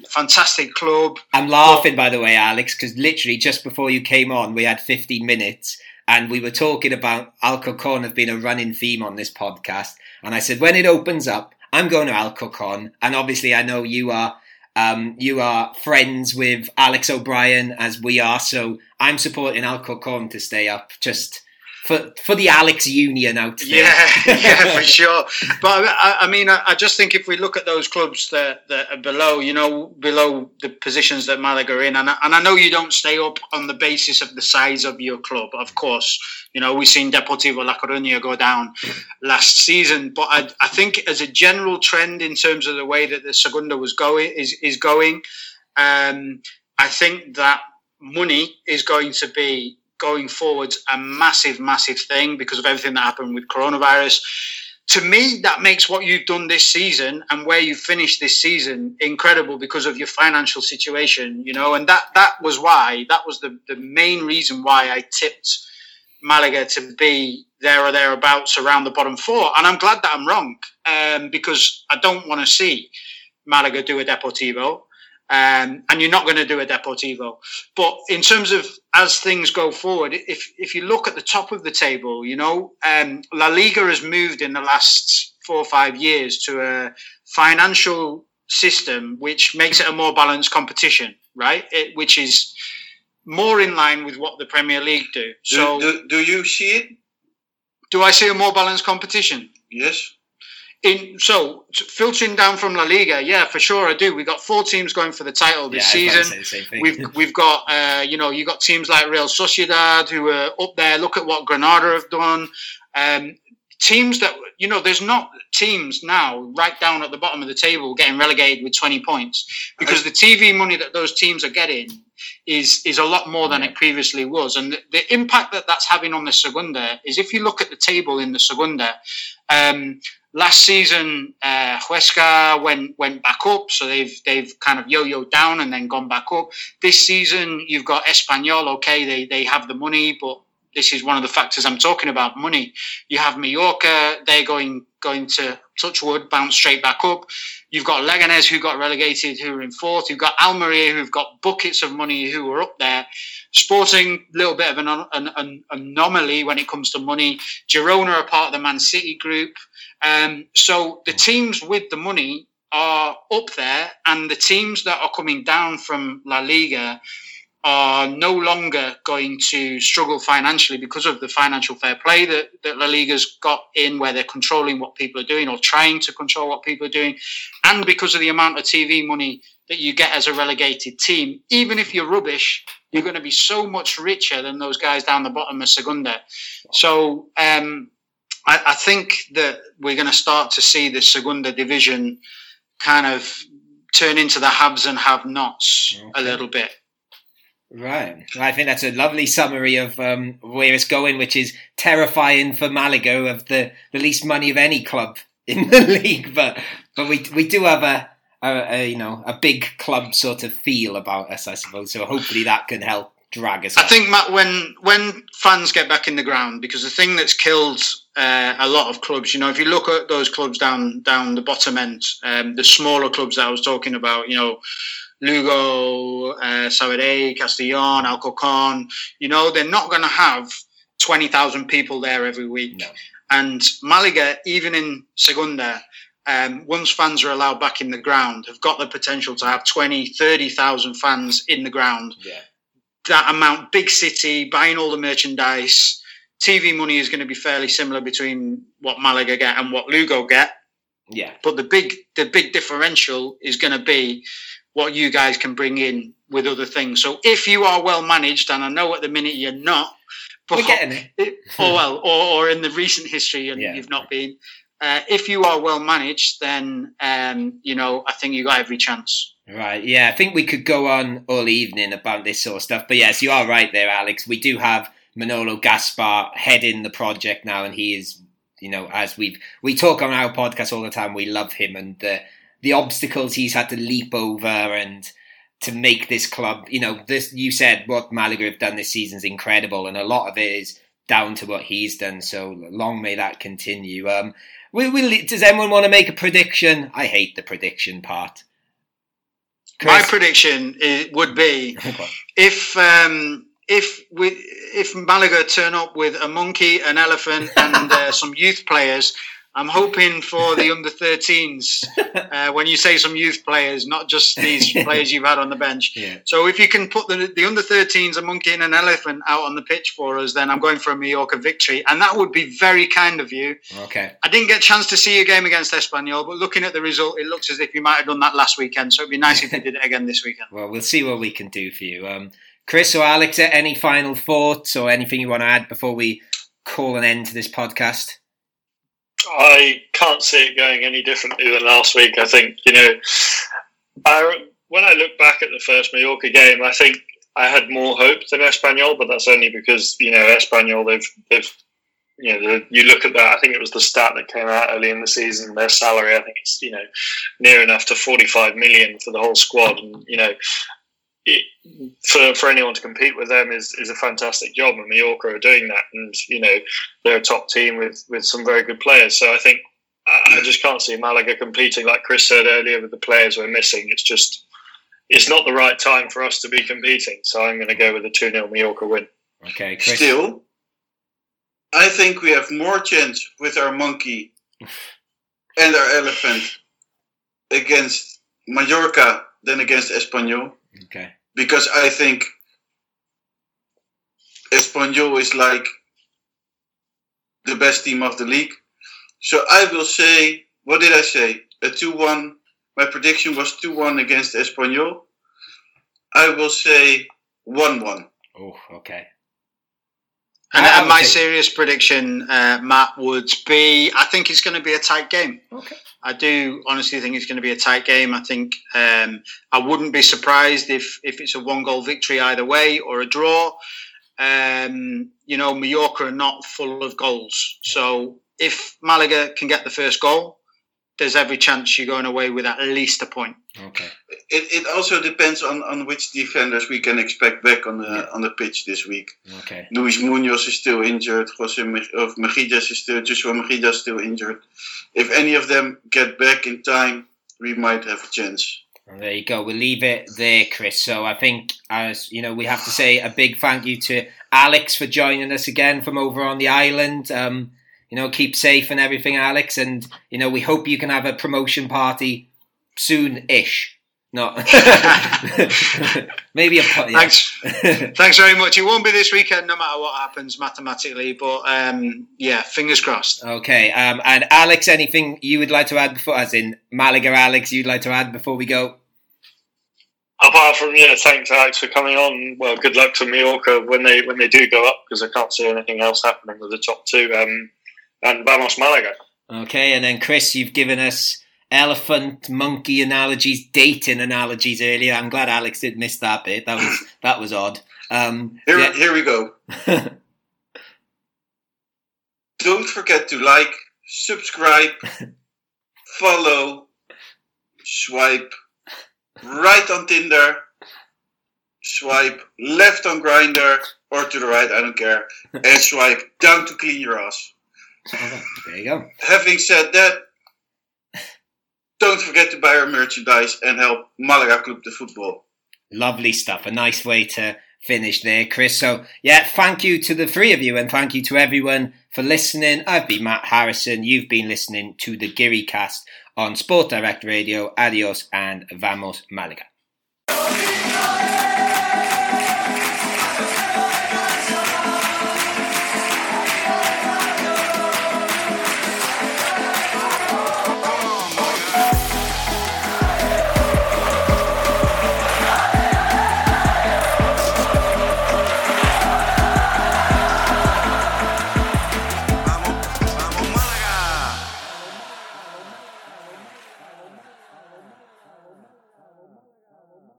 fantastic club. I'm laughing, by the way, Alex, because literally just before you came on, we had 15 minutes and we were talking about Alcorcon have been a running theme on this podcast. And I said, when it opens up, I'm going to Alcorcon. And obviously, I know you are. Um, you are friends with Alex O'Brien as we are, so I'm supporting Alcorcon to stay up just for for the Alex Union out there. Yeah, yeah, for sure. But I, I mean, I, I just think if we look at those clubs that, that are below, you know, below the positions that Malaga are in, and I, and I know you don't stay up on the basis of the size of your club, of course. You know, we've seen Deportivo La Coruña go down last season, but I, I think as a general trend in terms of the way that the Segunda was going is is going, um, I think that money is going to be going forwards a massive, massive thing because of everything that happened with coronavirus. To me, that makes what you've done this season and where you finished this season incredible because of your financial situation, you know, and that that was why that was the, the main reason why I tipped Malaga to be there or thereabouts around the bottom four. And I'm glad that I'm wrong um, because I don't want to see Malaga do a Deportivo. Um, and you're not going to do a Deportivo. But in terms of as things go forward, if if you look at the top of the table, you know, um, La Liga has moved in the last four or five years to a financial system which makes it a more balanced competition, right? It, which is more in line with what the Premier League do. do, So, do, do you see it? do I see a more balanced competition? Yes. In so filtering down from La Liga, yeah, for sure I do. We've got four teams going for the title this Yeah, season. say the same thing. We've we've got uh, you know you got teams like Real Sociedad who are up there. Look at what Granada have done. Um, teams that you know there's not teams now right down at the bottom of the table getting relegated with 20 points because the TV money that those teams are getting is is a lot more than it previously was and the, the impact that that's having on the Segunda is if you look at the table in the Segunda um, last season uh, Huesca went went back up so they've they've kind of yo-yo down and then gone back up. This season you've got Espanyol okay they they have the money but this is one of the factors I'm talking about money. You have Mallorca they're going going to touch wood bounce straight back up. You've got Leganes who got relegated who are in fourth. You've got Almeria who've got buckets of money who are up there. Sporting a little bit of an, an, an anomaly when it comes to money. Girona are part of the Man City group um, so the teams with the money are up there, and the teams that are coming down from La Liga are no longer going to struggle financially because of the financial fair play that, that La Liga's got in, where they're controlling what people are doing or trying to control what people are doing, and because of the amount of TV money that you get as a relegated team, even if you're rubbish, you're going to be so much richer than those guys down the bottom of Segunda. So um, I, I think that we're going to start to see the Segunda division kind of turn into the haves and have-nots a little bit. Right. I think that's a lovely summary of um, where it's going, which is terrifying for Malaga of the, the least money of any club in the league. But but we we do have a, a, a you know a big club sort of feel about us, I suppose. So hopefully that can help drag us. I up. think Matt, when when fans get back in the ground, because the thing that's killed uh, a lot of clubs, you know, if you look at those clubs down down the bottom end, um, the smaller clubs that I was talking about, you know, Lugo, uh, Sabadell, Castellon, Alcorcon, you know, they're not going to have twenty thousand people there every week. No. And Malaga, even in Segunda, um, once fans are allowed back in the ground, have got the potential to have 20, 30,000 fans in the ground Yeah. That amount, big city, buying all the merchandise. TV money is going to be fairly similar between what Malaga get and what Lugo get, Yeah. but the big the big differential is going to be what you guys can bring in with other things. So if you are well managed, and I know at the minute you're not, but We're getting it. or well, or, or in the recent history, and Yeah. you've not been. Uh, if you are well managed, then um, you know I think you got every chance. Right, yeah, I think we could go on all evening about this sort of stuff. But yes, you are right there, Alex. We do have Manolo Gaspar heading the project now, and he is, you know, as we we talk on our podcast all the time, we love him and the the obstacles he's had to leap over and to make this club. You know, this you said what Malaga have done this season is incredible, and a lot of it is down to what he's done. So long may that continue. Um, will, will, does anyone want to make a prediction? I hate the prediction part. My prediction i would be if um, if we if Malaga turn up with a monkey, an elephant, and uh, some youth players, I'm hoping for the under 13s. Uh, when you say some youth players, not just these players you've had on the bench. Yeah. So if you can put the the under 13s, a monkey, and an elephant out on the pitch for us, then I'm going for a Mallorca victory, and that would be very kind of you. Okay. I didn't get a chance to see your game against Espanyol, but looking at the result, it looks as if you might have done that last weekend. So it'd be nice if you did it again this weekend. Well, we'll see what we can do for you. Um, Chris or Alex, any final thoughts or anything you want to add before we call an end to this podcast? I can't see it going any differently than last week. I think you know, I, when I look back at the first Mallorca game, I think I had more hope than Espanyol, but that's only because you know Espanyol they've they've you know the, you look at that. I think it was the stat that came out early in the season. Their salary, I think it's you know near enough to forty five million for the whole squad, and you know. It, for for anyone to compete with them is, is a fantastic job, and Mallorca are doing that. And you know they're a top team with, with some very good players. So I think I, I just can't see Malaga competing like Chris said earlier with the players we're missing. It's just it's not the right time for us to be competing. So I'm going to go with a two 0 Mallorca win. Okay, Chris. Still, I think we have more chance with our monkey and our elephant against Mallorca than against Espanyol Okay. because I think Espanyol is like the best team of the league. So I will say, what did I say? A 2 1. My prediction was 2 1 against Espanyol. I will say 1 1. Oh, okay. And, and my serious prediction, uh, Matt, would be I think it's going to be a tight game. Okay. I do honestly think it's going to be a tight game. I think um, I wouldn't be surprised if if it's a one goal victory either way or a draw. Um, you know, Mallorca are not full of goals, so if Malaga can get the first goal, there's every chance you're going away with at least a point. Okay. It, it also depends on, on which defenders we can expect back on the Yeah. on the pitch this week. Okay. Luis Munoz is still injured. Jose of Mejias is still Joshua Mejias is still injured. If any of them get back in time, we might have a chance. Well, there you go. We'll leave it there, Chris. So I think, as you know, we have to say a big thank you to Alex for joining us again from over on the island. Um, you know, keep safe and everything, Alex. And you know, we hope you can have a promotion party soon-ish. Not maybe a po- yeah. Thanks, thanks very much. It won't be this weekend, no matter what happens mathematically. But um, yeah, fingers crossed. Okay. Um, and Alex, anything you would like to add before, as in Malaga, Alex, you'd like to add before we go? apart from yeah, thanks Alex for coming on. Well, good luck to Mallorca when they when they do go up because I can't see anything else happening with the top two. Um, and vamos Malaga. Okay, and then Chris, you've given us elephant, monkey analogies, dating analogies earlier. I'm glad Alex did miss that bit. That was that was odd. Um, Here, yeah. here we go. Don't forget to like, subscribe, follow, swipe right on Tinder, swipe left on Grindr or to the right, I don't care, and swipe down to clean your ass. There you go. Having said that, don't forget to buy our merchandise and help Malaga Club de Football. Lovely stuff. A nice way to finish there, Chris. So, yeah, thank you to the three of you and thank you to everyone for listening. I've been Matt Harrison. You've been listening to the Giri cast on Sport Direct Radio. Adios and vamos Malaga.